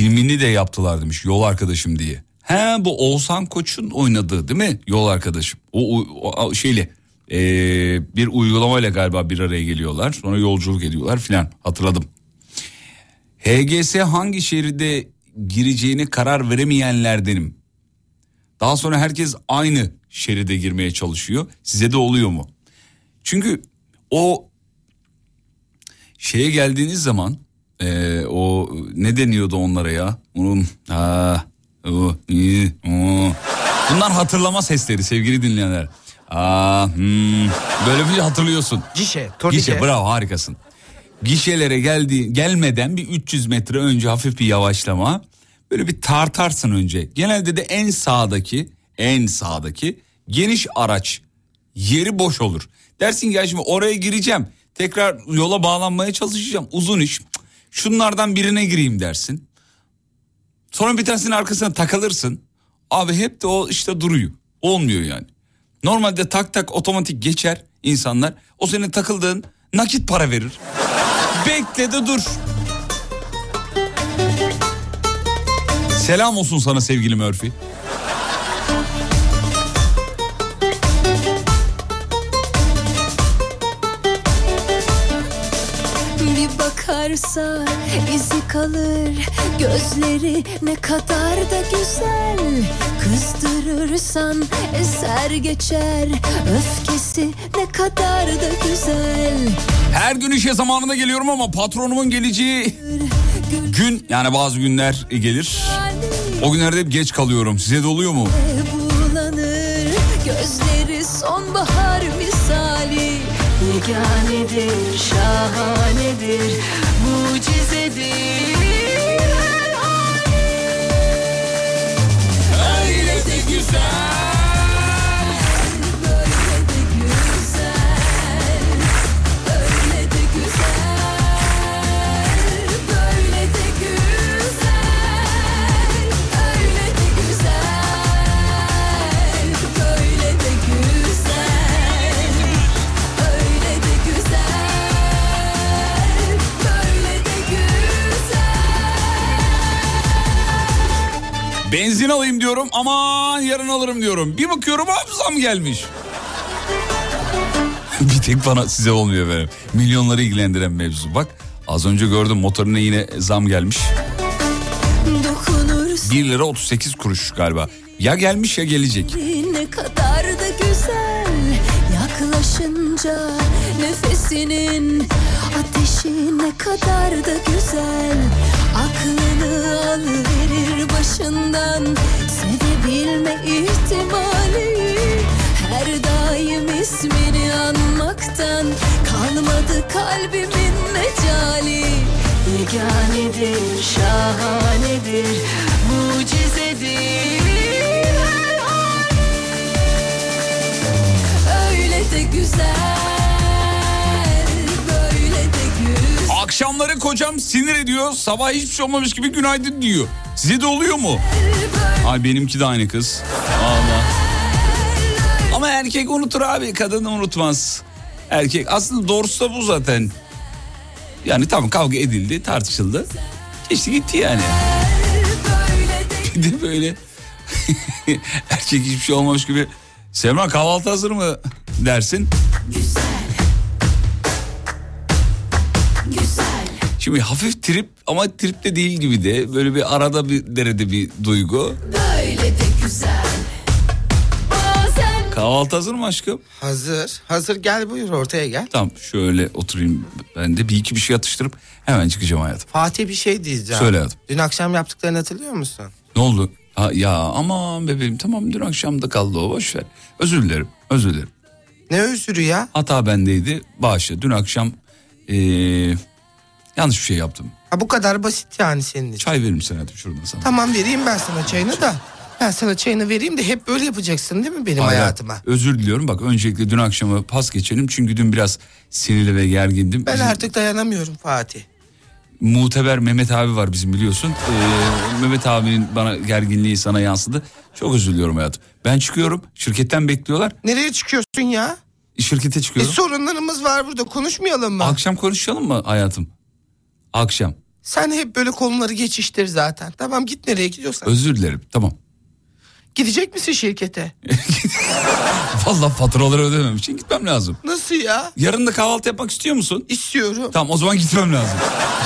Filmini de yaptılar demiş yol arkadaşım diye. He bu Oğuzhan Koç'un oynadığı değil mi yol arkadaşım? O, o- o şeyle ee, bir uygulamayla galiba bir araya geliyorlar. Sonra yolculuk ediyorlar filan hatırladım. HGS hangi şeride gireceğine karar veremeyenlerdenim. Daha sonra herkes aynı şeride girmeye çalışıyor. Size de oluyor mu? Çünkü o şeye geldiğiniz zaman e, o ne deniyordu onlara ya? Onun ha, o, iyi, o. Bunlar hatırlama sesleri sevgili dinleyenler. Aa, hmm, böyle bir şey hatırlıyorsun. Gişe, turnike. Gişe bravo harikasın. Gişelere geldi gelmeden bir 300 metre önce hafif bir yavaşlama. Böyle bir tartarsın önce. Genelde de en sağdaki en sağdaki geniş araç yeri boş olur. Dersin ki ya şimdi oraya gireceğim. Tekrar yola bağlanmaya çalışacağım. Uzun iş. Şunlardan birine gireyim dersin. Sonra bir tanesinin arkasına takılırsın. Abi hep de o işte duruyor. Olmuyor yani. Normalde tak tak otomatik geçer insanlar. O senin takıldığın nakit para verir. Bekle de dur. Selam olsun sana sevgili Murphy. Bakarsa izi kalır Gözleri ne kadar da güzel Kızdırırsan eser geçer Öfkesi ne kadar da güzel Her gün işe zamanında geliyorum ama patronumun geleceği gün yani bazı günler gelir. O günlerde hep geç kalıyorum. Size de oluyor mu? Yeganedir, şahanedir Benzin alayım diyorum aman yarın alırım diyorum. Bir bakıyorum abi zam gelmiş. bir tek bana size olmuyor benim. Milyonları ilgilendiren mevzu. Bak az önce gördüm motoruna yine zam gelmiş. Dokunursun 1 lira 38 kuruş galiba. Ya gelmiş ya gelecek. ne kadar da güzel Yaklaşınca nefesinin ateşi ne kadar da güzel Aklını alıverir başından. Sevebilme ihtimali. Her daim ismini anmaktan Kalmadı kalbimin mecali. Yeganedir, şahanedir, mucizedir. Öyle de güzel, Akşamları kocam sinir ediyor. Sabah hiçbir şey olmamış gibi günaydın diyor. Size de oluyor mu? Ay benimki de aynı kız. Allah. Ama erkek unutur abi kadın unutmaz. Erkek aslında doğrusu da bu zaten. Yani tamam kavga edildi tartışıldı. Geçti gitti yani. Bir de böyle erkek hiçbir şey olmamış gibi Semra kahvaltı hazır mı dersin. Şimdi hafif trip ama trip de değil gibi de böyle bir arada bir derede bir duygu. Böyle de güzel. Bazen Kahvaltı hazır mı aşkım? Hazır. Hazır gel buyur ortaya gel. Tamam şöyle oturayım ben de bir iki bir şey atıştırıp hemen çıkacağım hayatım. Fatih bir şey diyeceğim. Söyle hayatım. Dün akşam yaptıklarını hatırlıyor musun? Ne oldu? Ha, ya aman bebeğim tamam dün akşam da kaldı o boş ver. Özür dilerim özür dilerim. Ne özürü ya? Hata bendeydi bağışla dün akşam ee, yanlış bir şey yaptım. Ha, bu kadar basit yani senin için. Çay verir misin hayatım şuradan sana? Tamam vereyim ben sana çayını da. Ben sana çayını vereyim de hep böyle yapacaksın değil mi benim Hayır, hayatıma? Özür diliyorum bak öncelikle dün akşamı pas geçelim çünkü dün biraz sinirli ve gergindim. Ben Bizim artık dayanamıyorum Fatih. Muteber Mehmet abi var bizim biliyorsun. Ee, Mehmet abinin bana gerginliği sana yansıdı. Çok özür diliyorum hayatım. Ben çıkıyorum şirketten bekliyorlar. Nereye çıkıyorsun ya? Şirkete E, çıkıyorum. sorunlarımız var burada konuşmayalım mı? Akşam konuşalım mı hayatım? Akşam. Sen hep böyle konuları geçiştir zaten. Tamam git nereye gidiyorsan. Özür dilerim tamam. Gidecek misin şirkete? Vallahi faturaları ödemem için gitmem lazım. Nasıl ya? Yarın da kahvaltı yapmak istiyor musun? İstiyorum. Tamam o zaman gitmem lazım.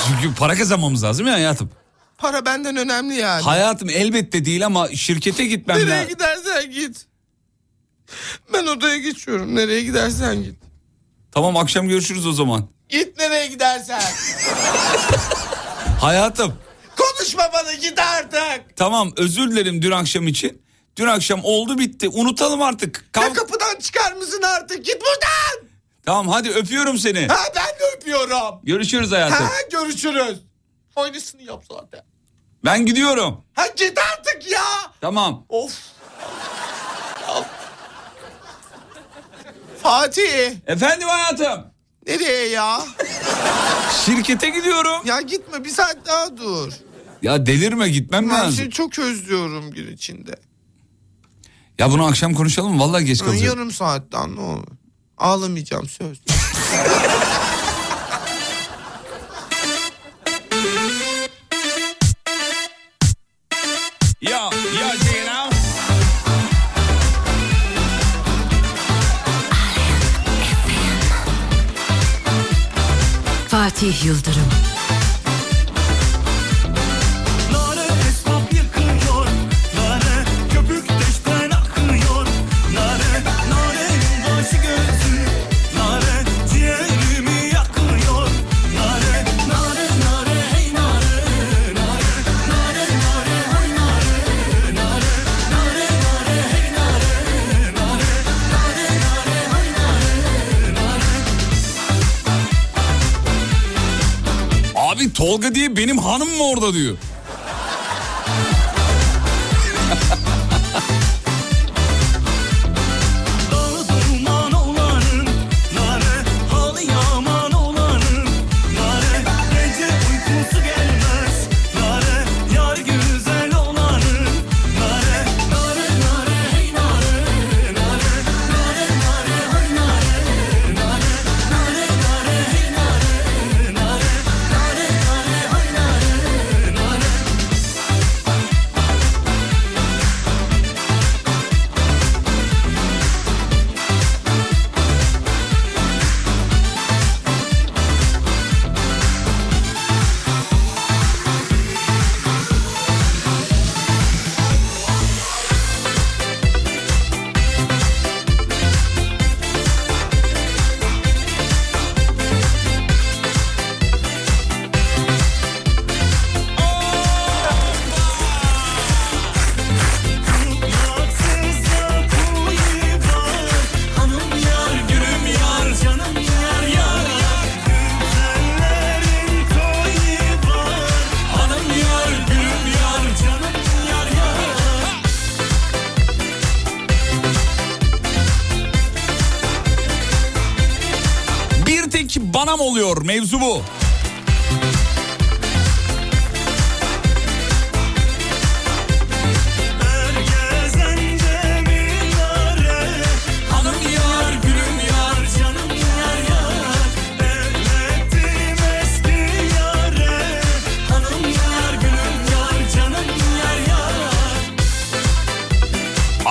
Çünkü para kazanmamız lazım ya hayatım. Para benden önemli yani. Hayatım elbette değil ama şirkete gitmem Nereye lazım. gidersen git. Ben odaya geçiyorum. Nereye gidersen git. Tamam akşam görüşürüz o zaman. Git nereye gidersen. Hayatım Konuşma bana git artık. tamam özür dilerim dün akşam için. Dün akşam oldu bitti unutalım artık. Ya Kav- kapıdan çıkar mısın artık? Git buradan. Tamam hadi öpüyorum seni. Ha ben de öpüyorum. Görüşürüz hayatım. Ha görüşürüz. Aynısını yap zaten. Ben gidiyorum. Ha git artık ya. Tamam. Of. Ya. Fatih. Efendim hayatım. Nereye ya? Şirkete gidiyorum. Ya gitme bir saat daha dur. Ya delirme gitmem Ben lazım. seni çok özlüyorum gün içinde. Ya bunu akşam konuşalım? Vallahi geç kalacağım. yarım saatten ne olur. Ağlamayacağım söz. Fatih Yıldırım. Tolga diye benim hanım mı orada diyor.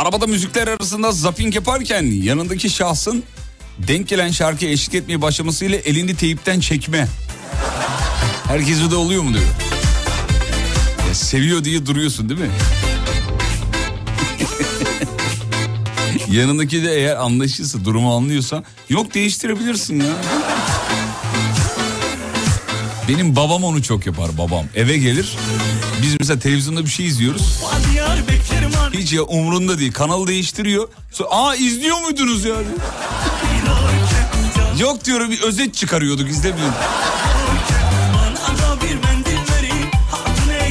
Arabada müzikler arasında zapping yaparken yanındaki şahsın denk gelen şarkıya eşlik etmeye başlamasıyla elini teyipten çekme. Herkese de oluyor mu diyor. Ya seviyor diye duruyorsun değil mi? Yanındaki de eğer anlaşırsa durumu anlıyorsa yok değiştirebilirsin ya. Benim babam onu çok yapar babam. Eve gelir. Biz mesela televizyonda bir şey izliyoruz. Hiç ya umrunda değil. Kanalı değiştiriyor. Sonra, Aa izliyor muydunuz ya? Yok diyorum bir özet çıkarıyorduk izlemiyorduk.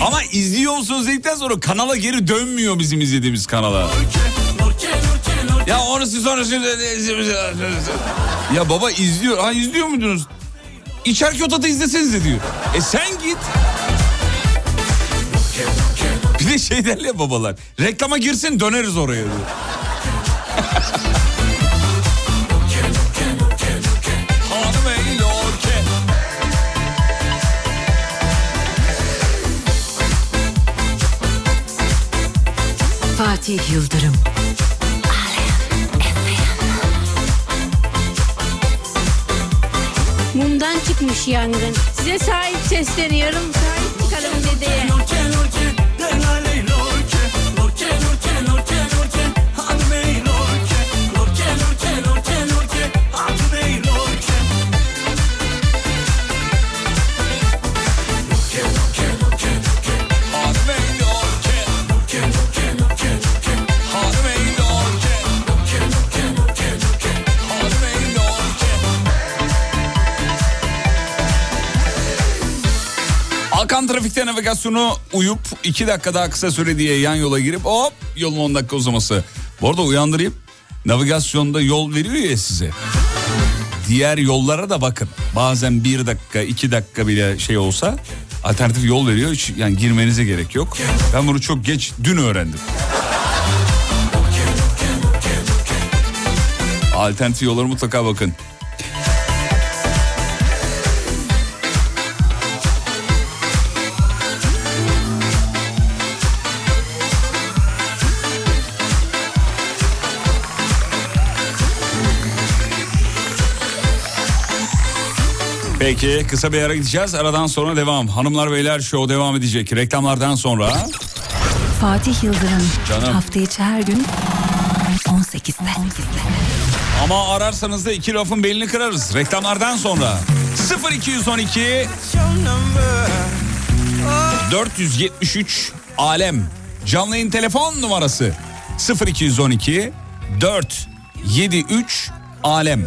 Ama izliyor musunuz dedikten sonra kanala geri dönmüyor bizim izlediğimiz kanala. Ya orası sonrası... Ya baba izliyor. Ha izliyor muydunuz? İçer Köta'da izlesenize diyor. E sen de şey derler ya babalar. Reklama girsin döneriz oraya. Fatih Yıldırım. Mumdan çıkmış yangın. Size sahip sesleniyorum. Hakan trafikte navigasyonu uyup 2 dakika daha kısa süre diye yan yola girip hop yolun 10 dakika uzaması. Bu arada uyandırayım. Navigasyonda yol veriyor ya size. Diğer yollara da bakın. Bazen 1 dakika 2 dakika bile şey olsa alternatif yol veriyor. Hiç yani girmenize gerek yok. Ben bunu çok geç dün öğrendim. Alternatif yollara mutlaka bakın. Peki kısa bir ara gideceğiz. Aradan sonra devam. Hanımlar beyler show devam edecek. Reklamlardan sonra Fatih Yıldırım. Canım. Hafta içi her gün 18'de. ama ararsanız da iki lafın belini kırarız. Reklamlardan sonra 0212 473 alem canlı yayın telefon numarası 0212 473 alem.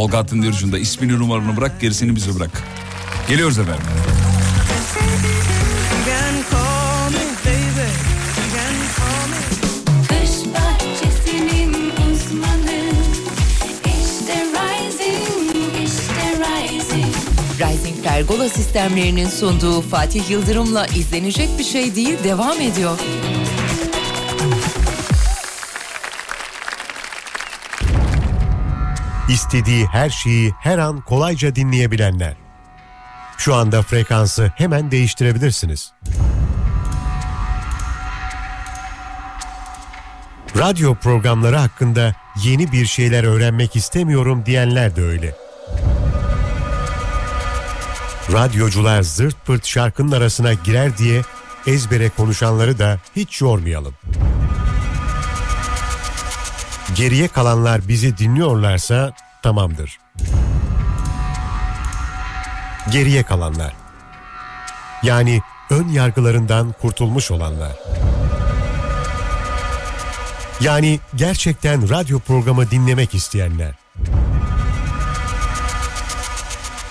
Tolga Attın Dürcü'nde ismini numaranı bırak gerisini bize bırak. Geliyoruz efendim. Rising Pergola sistemlerinin sunduğu Fatih Yıldırım'la izlenecek bir şey değil devam ediyor. İstediği her şeyi her an kolayca dinleyebilenler. Şu anda frekansı hemen değiştirebilirsiniz. Radyo programları hakkında yeni bir şeyler öğrenmek istemiyorum diyenler de öyle. Radyocular zırt pırt şarkının arasına girer diye ezbere konuşanları da hiç yormayalım. Geriye kalanlar bizi dinliyorlarsa tamamdır. Geriye kalanlar. Yani ön yargılarından kurtulmuş olanlar. Yani gerçekten radyo programı dinlemek isteyenler.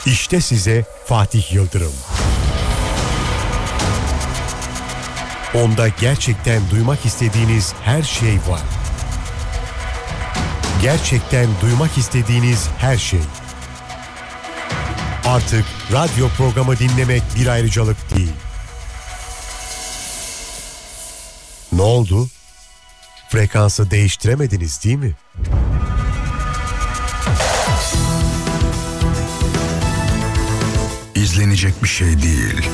İşte size Fatih Yıldırım. Onda gerçekten duymak istediğiniz her şey var. Gerçekten duymak istediğiniz her şey. Artık radyo programı dinlemek bir ayrıcalık değil. Ne oldu? Frekansı değiştiremediniz değil mi? İzlenecek bir şey değil.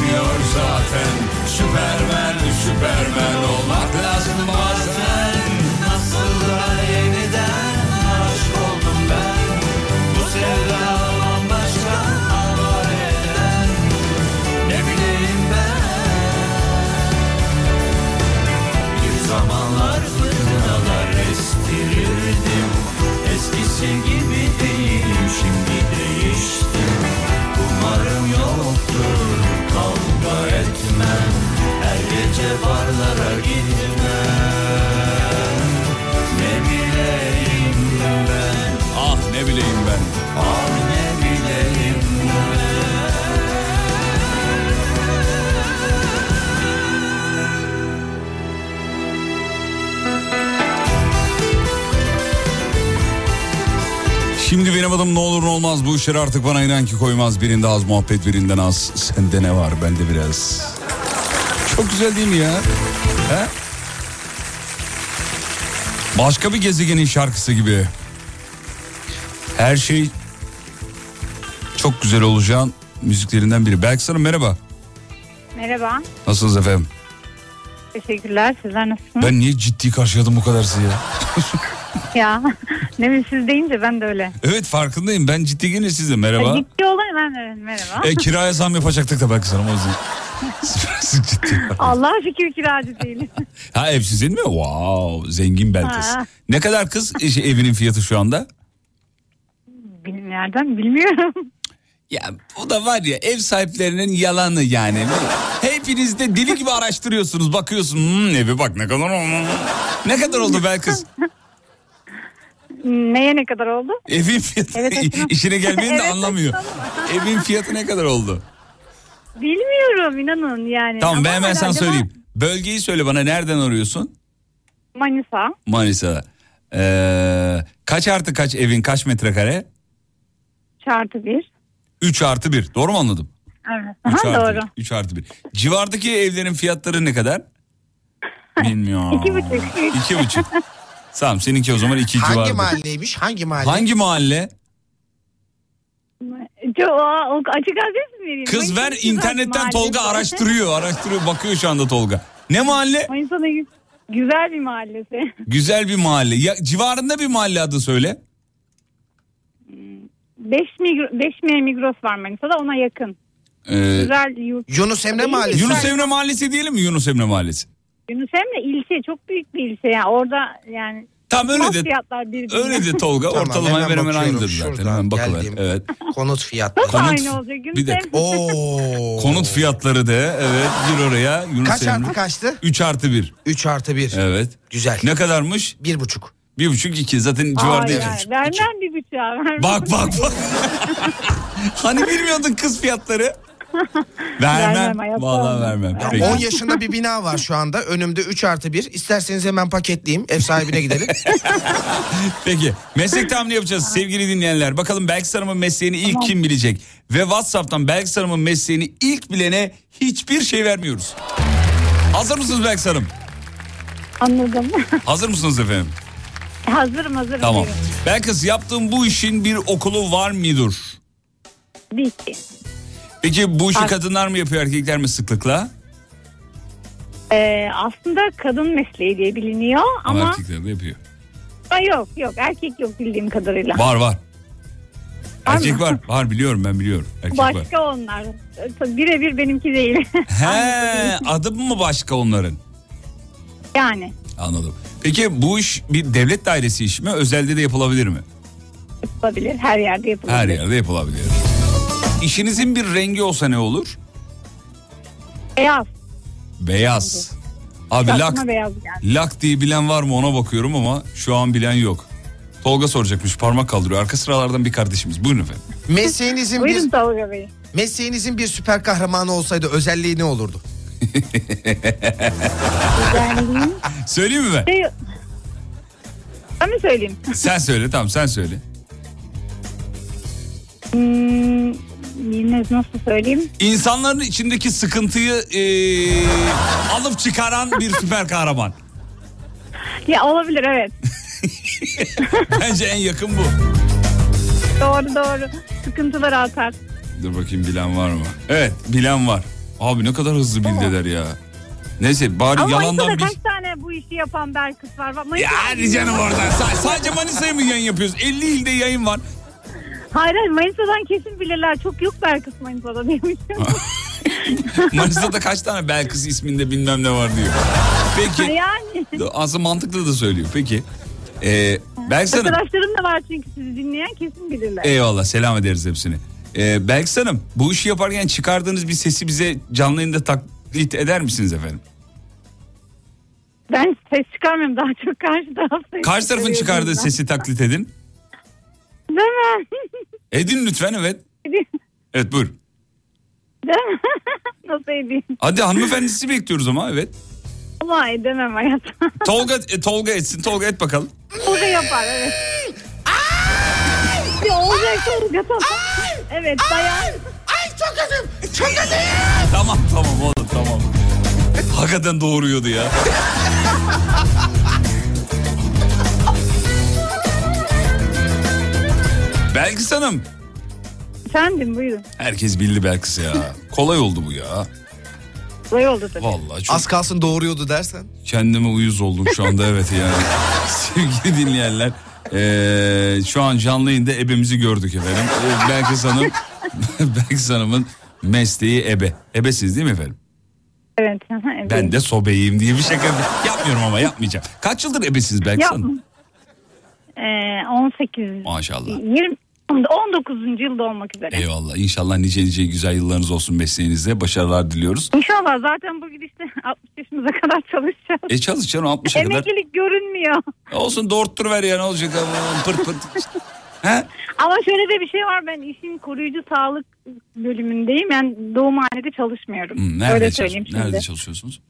Yetmiyor zaten. Süpermen, süpermen olmak barlara gitmem Ne bileyim ben Ah ne bileyim ben. Ah ne bileyim Şimdi benim adım ne olur ne olmaz bu işleri artık bana inan ki koymaz. Birinde az muhabbet birinden az. Sende ne var bende biraz. Çok güzel değil mi ya? He? Başka bir gezegenin şarkısı gibi. Her şey çok güzel olacağın müziklerinden biri. Belki sana merhaba. Merhaba. Nasılsınız efendim? Teşekkürler. Sizler nasılsınız? Ben niye ciddi karşıladım bu kadar sizi ya? Ya ne bileyim siz deyince ben de öyle. Evet farkındayım. Ben ciddi gene size merhaba. Ciddi olayım ben de merhaba. E, kiraya zam yapacaktık da belki sana o yüzden. Siz ciddi. Allah şükür kiracı değilim. Ha ev sizin mi? Wow zengin belkıs. Ha. Ne kadar kız şey, evinin fiyatı şu anda? Nereden bilmiyorum. Ya bu da var ya ev sahiplerinin yalanı yani. Hepiniz de deli gibi araştırıyorsunuz bakıyorsun hmm, evi bak ne kadar oldu. Ne kadar oldu belkıs? Neye ne kadar oldu? Evin fiyatı Evet, işine gelmeyin de Evet, anlamıyor. Evin fiyatı ne kadar oldu? Bilmiyorum inanın yani. Tamam Ama ben hemen sana söyleyeyim. Bölgeyi söyle bana nereden arıyorsun? Manisa. Manisa. Ee, kaç artı kaç evin kaç metrekare? Çarpı bir. 3 artı 1 doğru mu anladım? Evet. 3 Aha, artı doğru. 1. 3 artı 1. Civardaki evlerin fiyatları ne kadar? Bilmiyorum. İki buçuk. İki buçuk. Tamam seninki o zaman iki Hangi civarında. mahalleymiş? Hangi mahalle? Hangi mahalle? Çok, açık adres vereyim? Kız ver Manisa'nın internetten mahallesi. Tolga araştırıyor. Araştırıyor bakıyor şu anda Tolga. Ne mahalle? Manisa'nın gü- güzel bir mahallesi. Güzel bir mahalle. Ya, civarında bir mahalle adı söyle. Beş, migro, beş mi Migros var Manisa'da ona yakın. Ee, Güzel yurt. Yunus Emre Mahallesi. Yunus Emre Mahallesi diyelim mi Yunus Emre Mahallesi? Yunus Emre ilçe çok büyük bir ilçe yani orada yani Tam öyle de fiyatlar birbirine. öyle de Tolga Tamam, ortalama hemen hemen aynıdır zaten. Hemen geldim. Evet. Konut fiyatları. Nasıl Konut- aynı olacak? Bir. Emre- Oo. Konut fiyatları da evet gir oraya. Yunus Kaç Emre. artı kaçtı? 3 artı 1. 3 artı 1. Evet. Güzel. Ne kadarmış? Bir buçuk. Bir buçuk iki zaten civarda. Ay, iki ay, buçuk. Vermem bir bıçağı. vermem. Bak bak bak. hani bilmiyordun kız fiyatları? Vermem. Vermem, Vallahi vermem. Ya Peki. 10 yaşında bir bina var şu anda. Önümde 3 artı 1. İsterseniz hemen paketleyeyim. Ev sahibine gidelim. Peki meslek tahmini yapacağız sevgili dinleyenler. Bakalım Belkıs Hanım'ın mesleğini ilk kim bilecek? Ve Whatsapp'tan Belkıs Hanım'ın mesleğini ilk bilene hiçbir şey vermiyoruz. Hazır mısınız Belkıs Hanım? Anladım. Hazır mısınız efendim? hazırım hazırım. Tamam. Belkıs yaptığın bu işin bir okulu var mıdır? Ki. Peki bu işi Var. kadınlar mı yapıyor erkekler mi sıklıkla? Ee, aslında kadın mesleği diye biliniyor Ama, ama, erkekler de yapıyor. Aa, yok yok erkek yok bildiğim kadarıyla. Var var. Erkek var. Var biliyorum ben biliyorum. Erkek var. Başka onlar. Birebir benimki değil. He adı mı başka onların? yani Anladım. Peki bu iş bir devlet dairesi iş mi? Özelde de yapılabilir mi? yapılabilir. Her yerde yapılabilir. Her yerde yapılabilir. İşinizin bir rengi olsa ne olur? Beyaz. Beyaz. Abi Aklıma lak, beyaz geldi. lak diye bilen var mı ona bakıyorum ama şu an bilen yok. Tolga soracakmış parmak kaldırıyor. Arka sıralardan bir kardeşimiz. Buyurun efendim. Mesleğinizin Buyurun bir Tolga Bey. mesleğinizin bir süper kahramanı olsaydı özelliği ne olurdu? Özelliğim. Söyleyeyim mi ben? Şey... Ben mi söyleyeyim? Sen söyle tamam sen söyle. Hmm, yine nasıl söyleyeyim? İnsanların içindeki sıkıntıyı eee, alıp çıkaran bir süper kahraman. Ya olabilir evet. Bence en yakın bu. Doğru doğru. Sıkıntıları atar. Dur bakayım bilen var mı? Evet bilen var. Abi ne kadar hızlı bildiler ya. Neyse bari Ama yalandan Manisa'da bir... kaç tane bu işi yapan Belkıs var? Bak, Ya hadi canım oradan. Sa- sadece Manisa'ya mı yayın yapıyoruz? 50 ilde yayın var. Hayır hayır Manisa'dan kesin bilirler. Çok yok Belkıs Manisa'da diyormuşum. Manisa'da kaç tane Belkıs isminde bilmem ne var diyor. Peki. yani. Aslında mantıklı da söylüyor. Peki. Ee, Belkıs Hanım. Arkadaşlarım da var çünkü sizi dinleyen kesin bilirler. Eyvallah selam ederiz hepsini. Ee, Belkıs Hanım bu işi yaparken çıkardığınız bir sesi bize canlı yayında taklit eder misiniz efendim? Ben ses çıkarmıyorum daha çok karşı taraf Karşı tarafın çıkardığı bizden. sesi taklit edin. Değil mi? Edin lütfen evet. Evet buyur. Değil mi? Nasıl edeyim? Hadi hanımefendisi bekliyoruz ama evet. Ama edemem hayatım. Tolga e, Tolga etsin. Tolga et bakalım. O da yapar evet. Ya olacak Tolga tamam. Evet dayan. Ay çok kötü. Çok kötü. Tamam tamam oğlum tamam. Hakikaten doğuruyordu ya. Belkıs Hanım. Efendim buyurun. Herkes bildi Belkıs ya. Kolay oldu bu ya. Kolay oldu tabii. Vallahi çok Az kalsın doğuruyordu dersen. kendime uyuz oldum şu anda evet yani. Sevgili dinleyenler. eee, şu an canlı yayında ebemizi gördük efendim. Ee, Belkıs Hanım, Belkıs Hanım'ın mesleği ebe. Ebesiz değil mi efendim? Evet. evet. Ben de sobeyim diye bir şaka yapmıyorum ama yapmayacağım. Kaç yıldır ebesiniz Belkıs Hanım? Ee, 18. Maşallah. 20, 19. yılda olmak üzere. Eyvallah. İnşallah nice nice güzel yıllarınız olsun mesleğinizde. Başarılar diliyoruz. İnşallah zaten bu gidişte 60 yaşımıza kadar çalışacağız. E çalışacaksın 60'a kadar. Emeklilik görünmüyor. Olsun doğurttur ver ya ne olacak? Pırt pırt. He? Ama şöyle de bir şey var ben işin koruyucu sağlık bölümündeyim. Yani doğumhanede çalışmıyorum. Hmm, nerede, Öyle çalış- söyleyeyim şimdi. nerede çalışıyorsunuz?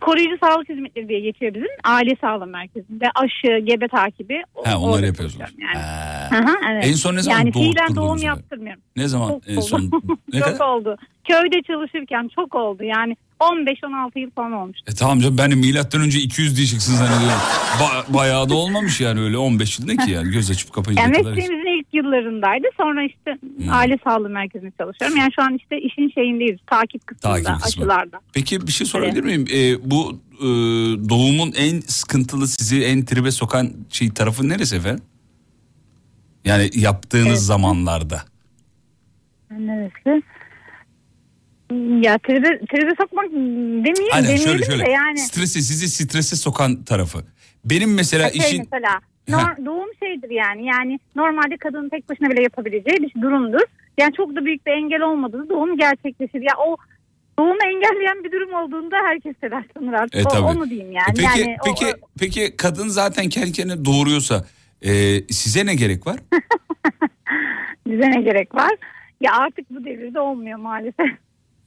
Koruyucu sağlık hizmetleri diye geçiyor bizim. Aile sağlığı merkezinde aşı, gebe takibi. Ha onları yapıyorsunuz. Yani. Ha. Hı hı, evet. En son ne zaman yani fiilen doğum yaptırmıyorum. Ne zaman Çok en oldu. son? Ne çok kadar? oldu. Köyde çalışırken çok oldu. Yani 15-16 yıl falan olmuş. E tamam canım ben milattan önce 200 diyeceksin zannediyorum. Ba- bayağı da olmamış yani öyle 15 yıl ne ki yani göz açıp kapayınca Yani kadar. mesleğimizin ilk yıllarındaydı. Sonra işte Hmm. aile sağlığı merkezinde çalışıyorum. Yani şu an işte işin şeyindeyiz. Takip kısmında, Takip kısmı. aşılarda. Peki bir şey sorabilir miyim? E, bu e, doğumun en sıkıntılı sizi en tribe sokan şey tarafı neresi efendim? Yani yaptığınız zamanlarda. Neresi? Ya tribe, tribe sokmak demeyeyim, Aynen şöyle şöyle. de yani. Stresi sizi strese sokan tarafı. Benim mesela şey işin mesela nor- doğum şeydir yani. Yani normalde kadının tek başına bile yapabileceği bir durumdur. Yani çok da büyük bir engel olmadığında doğum gerçekleşir. Ya o doğumu engelleyen bir durum olduğunda herkes telaşlanır artık. E, o, tabii. onu diyeyim yani. E, peki yani peki o- peki kadın zaten kendi kendine doğuruyorsa e, size ne gerek var? bize ne gerek var? Ya artık bu devirde olmuyor maalesef.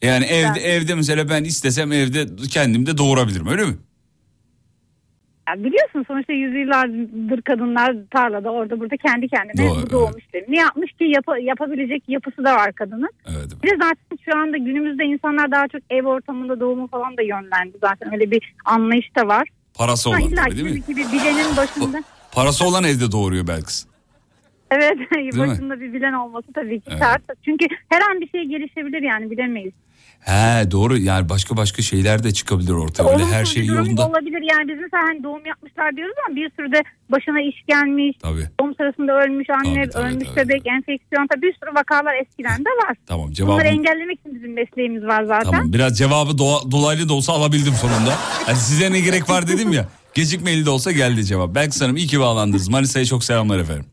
Yani evde evde mesela ben istesem evde kendim de doğurabilirim öyle mi? Ya biliyorsun sonuçta yüzyıllardır kadınlar tarlada orada burada kendi kendine Doğru, doğmuş. Ne yapmış ki yapa- yapabilecek yapısı da var kadının. Evet, Bir de zaten şu anda günümüzde insanlar daha çok ev ortamında doğumu falan da yönlendi. Zaten öyle bir anlayış da var. Parası olan tabii değil mi? ki bir bilenin başında. Parası olan evde doğuruyor belki. Evet mi? başında bir bilen olması tabii ki Evet. şart. Çünkü her an bir şey gelişebilir yani bilemeyiz. He doğru yani başka başka şeyler de çıkabilir ortaya. Öyle her şey yolunda. Olabilir yani biz mesela hani doğum yapmışlar diyoruz ama bir sürü de başına iş gelmiş. Tabii. Doğum sırasında ölmüş anne, ölmüş bebek, enfeksiyon tabii bir sürü vakalar eskiden de var. Tamam cevabı. Bunları engellemek için bizim mesleğimiz var zaten. Tamam biraz cevabı doğa- dolaylı da olsa alabildim sonunda. Hani size ne gerek var dedim ya. Gecikmeli de olsa geldi cevap. Belki Hanım iyi ki bağlandınız. Manisa'ya çok selamlar efendim.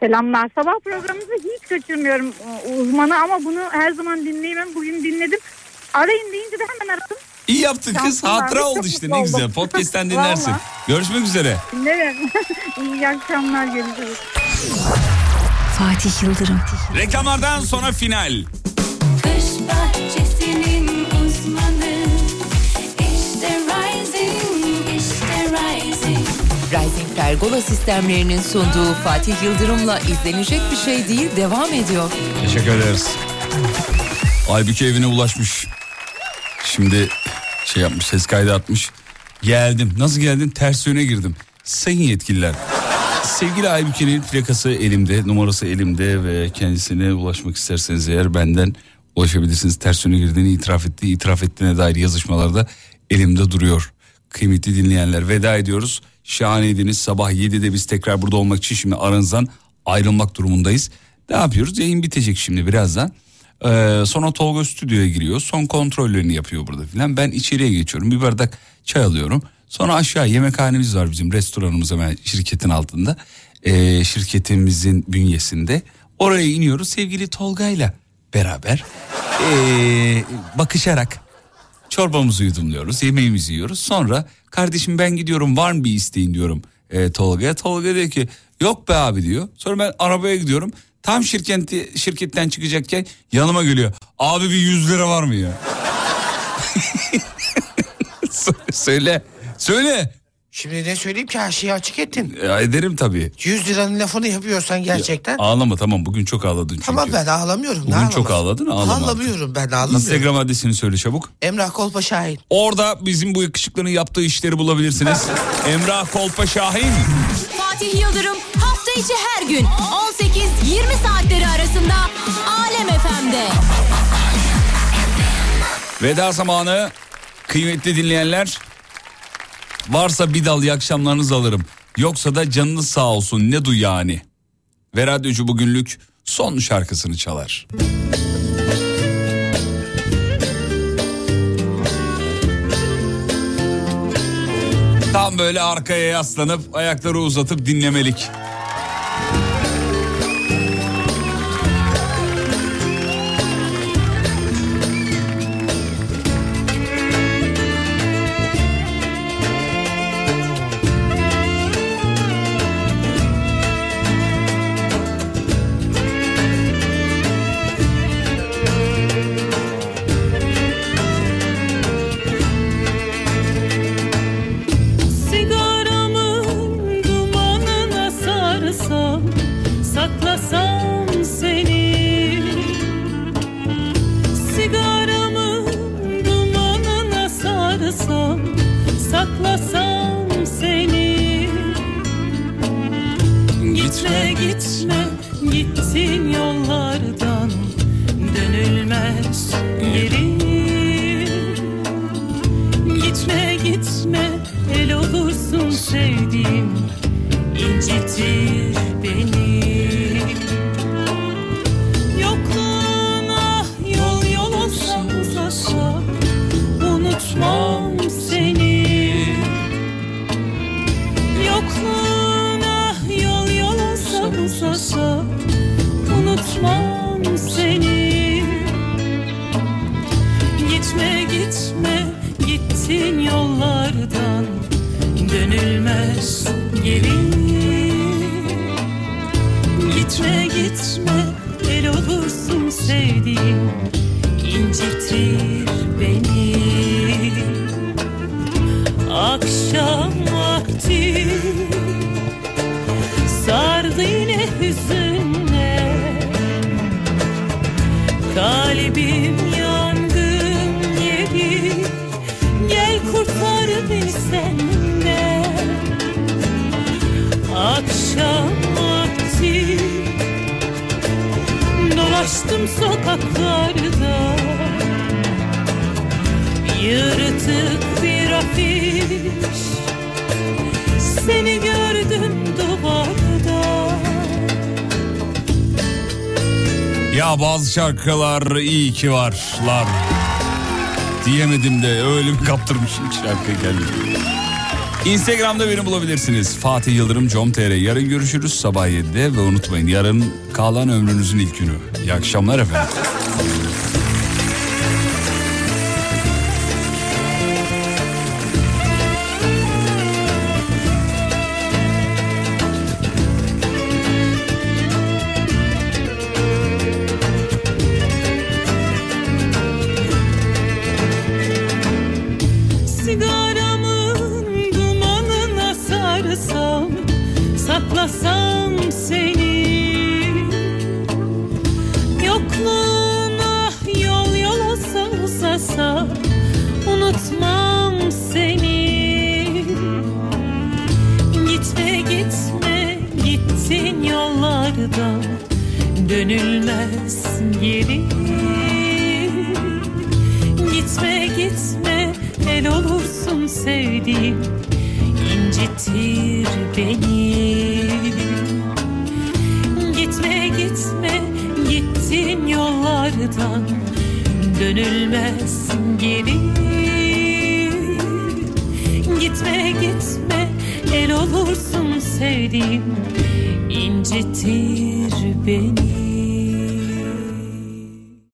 Selamlar. Sabah programınızı hiç kaçırmıyorum e, uzmanı ama bunu her zaman dinleyemem. Bugün dinledim. Arayın deyince de hemen aradım. İyi yaptın kız. Şansım var. Hatıra oldu işte ne güzel. Podcast'ten dinlersin. Görüşmek üzere. Dinlerim. İyi akşamlar görüşürüz. Fatih Yıldırım. Reklamlardan sonra final. Kış bahçesinin Pergola sistemlerinin sunduğu Fatih Yıldırım'la izlenecek bir şey değil devam ediyor. Teşekkür ederiz. Aybüke evine ulaşmış. Şimdi şey yapmış ses kaydı atmış. Geldim. Nasıl geldin? Ters yöne girdim. Sayın yetkililer. Sevgili Aybüke'nin plakası elimde, numarası elimde ve kendisine ulaşmak isterseniz eğer benden ulaşabilirsiniz. Ters yöne girdiğini itiraf etti. İtiraf ettiğine dair yazışmalarda elimde duruyor. Kıymetli dinleyenler veda ediyoruz. Şahaneydiniz. Sabah 7'de biz tekrar burada olmak için şimdi aranızdan ayrılmak durumundayız. Ne yapıyoruz? Yayın bitecek şimdi birazdan. Ee, sonra Tolga stüdyoya giriyor. Son kontrollerini yapıyor burada filan. Ben içeriye geçiyorum. Bir bardak çay alıyorum. Sonra aşağı yemekhanemiz var bizim restoranımız hemen şirketin altında. Ee, şirketimizin bünyesinde. Oraya iniyoruz sevgili Tolga'yla beraber ee, bakışarak çorbamızı yudumluyoruz, yemeğimizi yiyoruz. Sonra kardeşim ben gidiyorum var mı bir isteğin diyorum e, Tolga'ya. Tolga diyor ki yok be abi diyor. Sonra ben arabaya gidiyorum. Tam şirketi, şirketten çıkacakken yanıma geliyor. Abi bir 100 lira var mı ya? söyle, söyle. Şimdi ne söyleyeyim ki her şeyi açık ettin. Ya ederim tabii. 100 liranın lafını yapıyorsan gerçekten. Ağlama tamam bugün çok ağladın çünkü. Tamam ben ağlamıyorum. Bugün ne çok ağladın ağlama. Ağlamıyorum ben ağlamıyorum. Instagram adresini söyle çabuk. Emrah Kolpa Şahin. Orada bizim bu yakışıklının yaptığı işleri bulabilirsiniz. Emrah Kolpa Şahin. Fatih Yıldırım hafta içi her gün 18-20 saatleri arasında Alem FM'de. Veda zamanı kıymetli dinleyenler. Varsa bir dal iyi akşamlarınızı alırım. Yoksa da canınız sağ olsun ne duy yani. Ve radyocu bugünlük son şarkısını çalar. Tam böyle arkaya yaslanıp ayakları uzatıp dinlemelik. şarkılar iyi ki varlar. Diyemedim de öyle mi kaptırmışım şarkı geldi. Instagram'da beni bulabilirsiniz. Fatih Yıldırım com.tr. Yarın görüşürüz sabah 7'de ve unutmayın yarın kalan ömrünüzün ilk günü. İyi akşamlar efendim.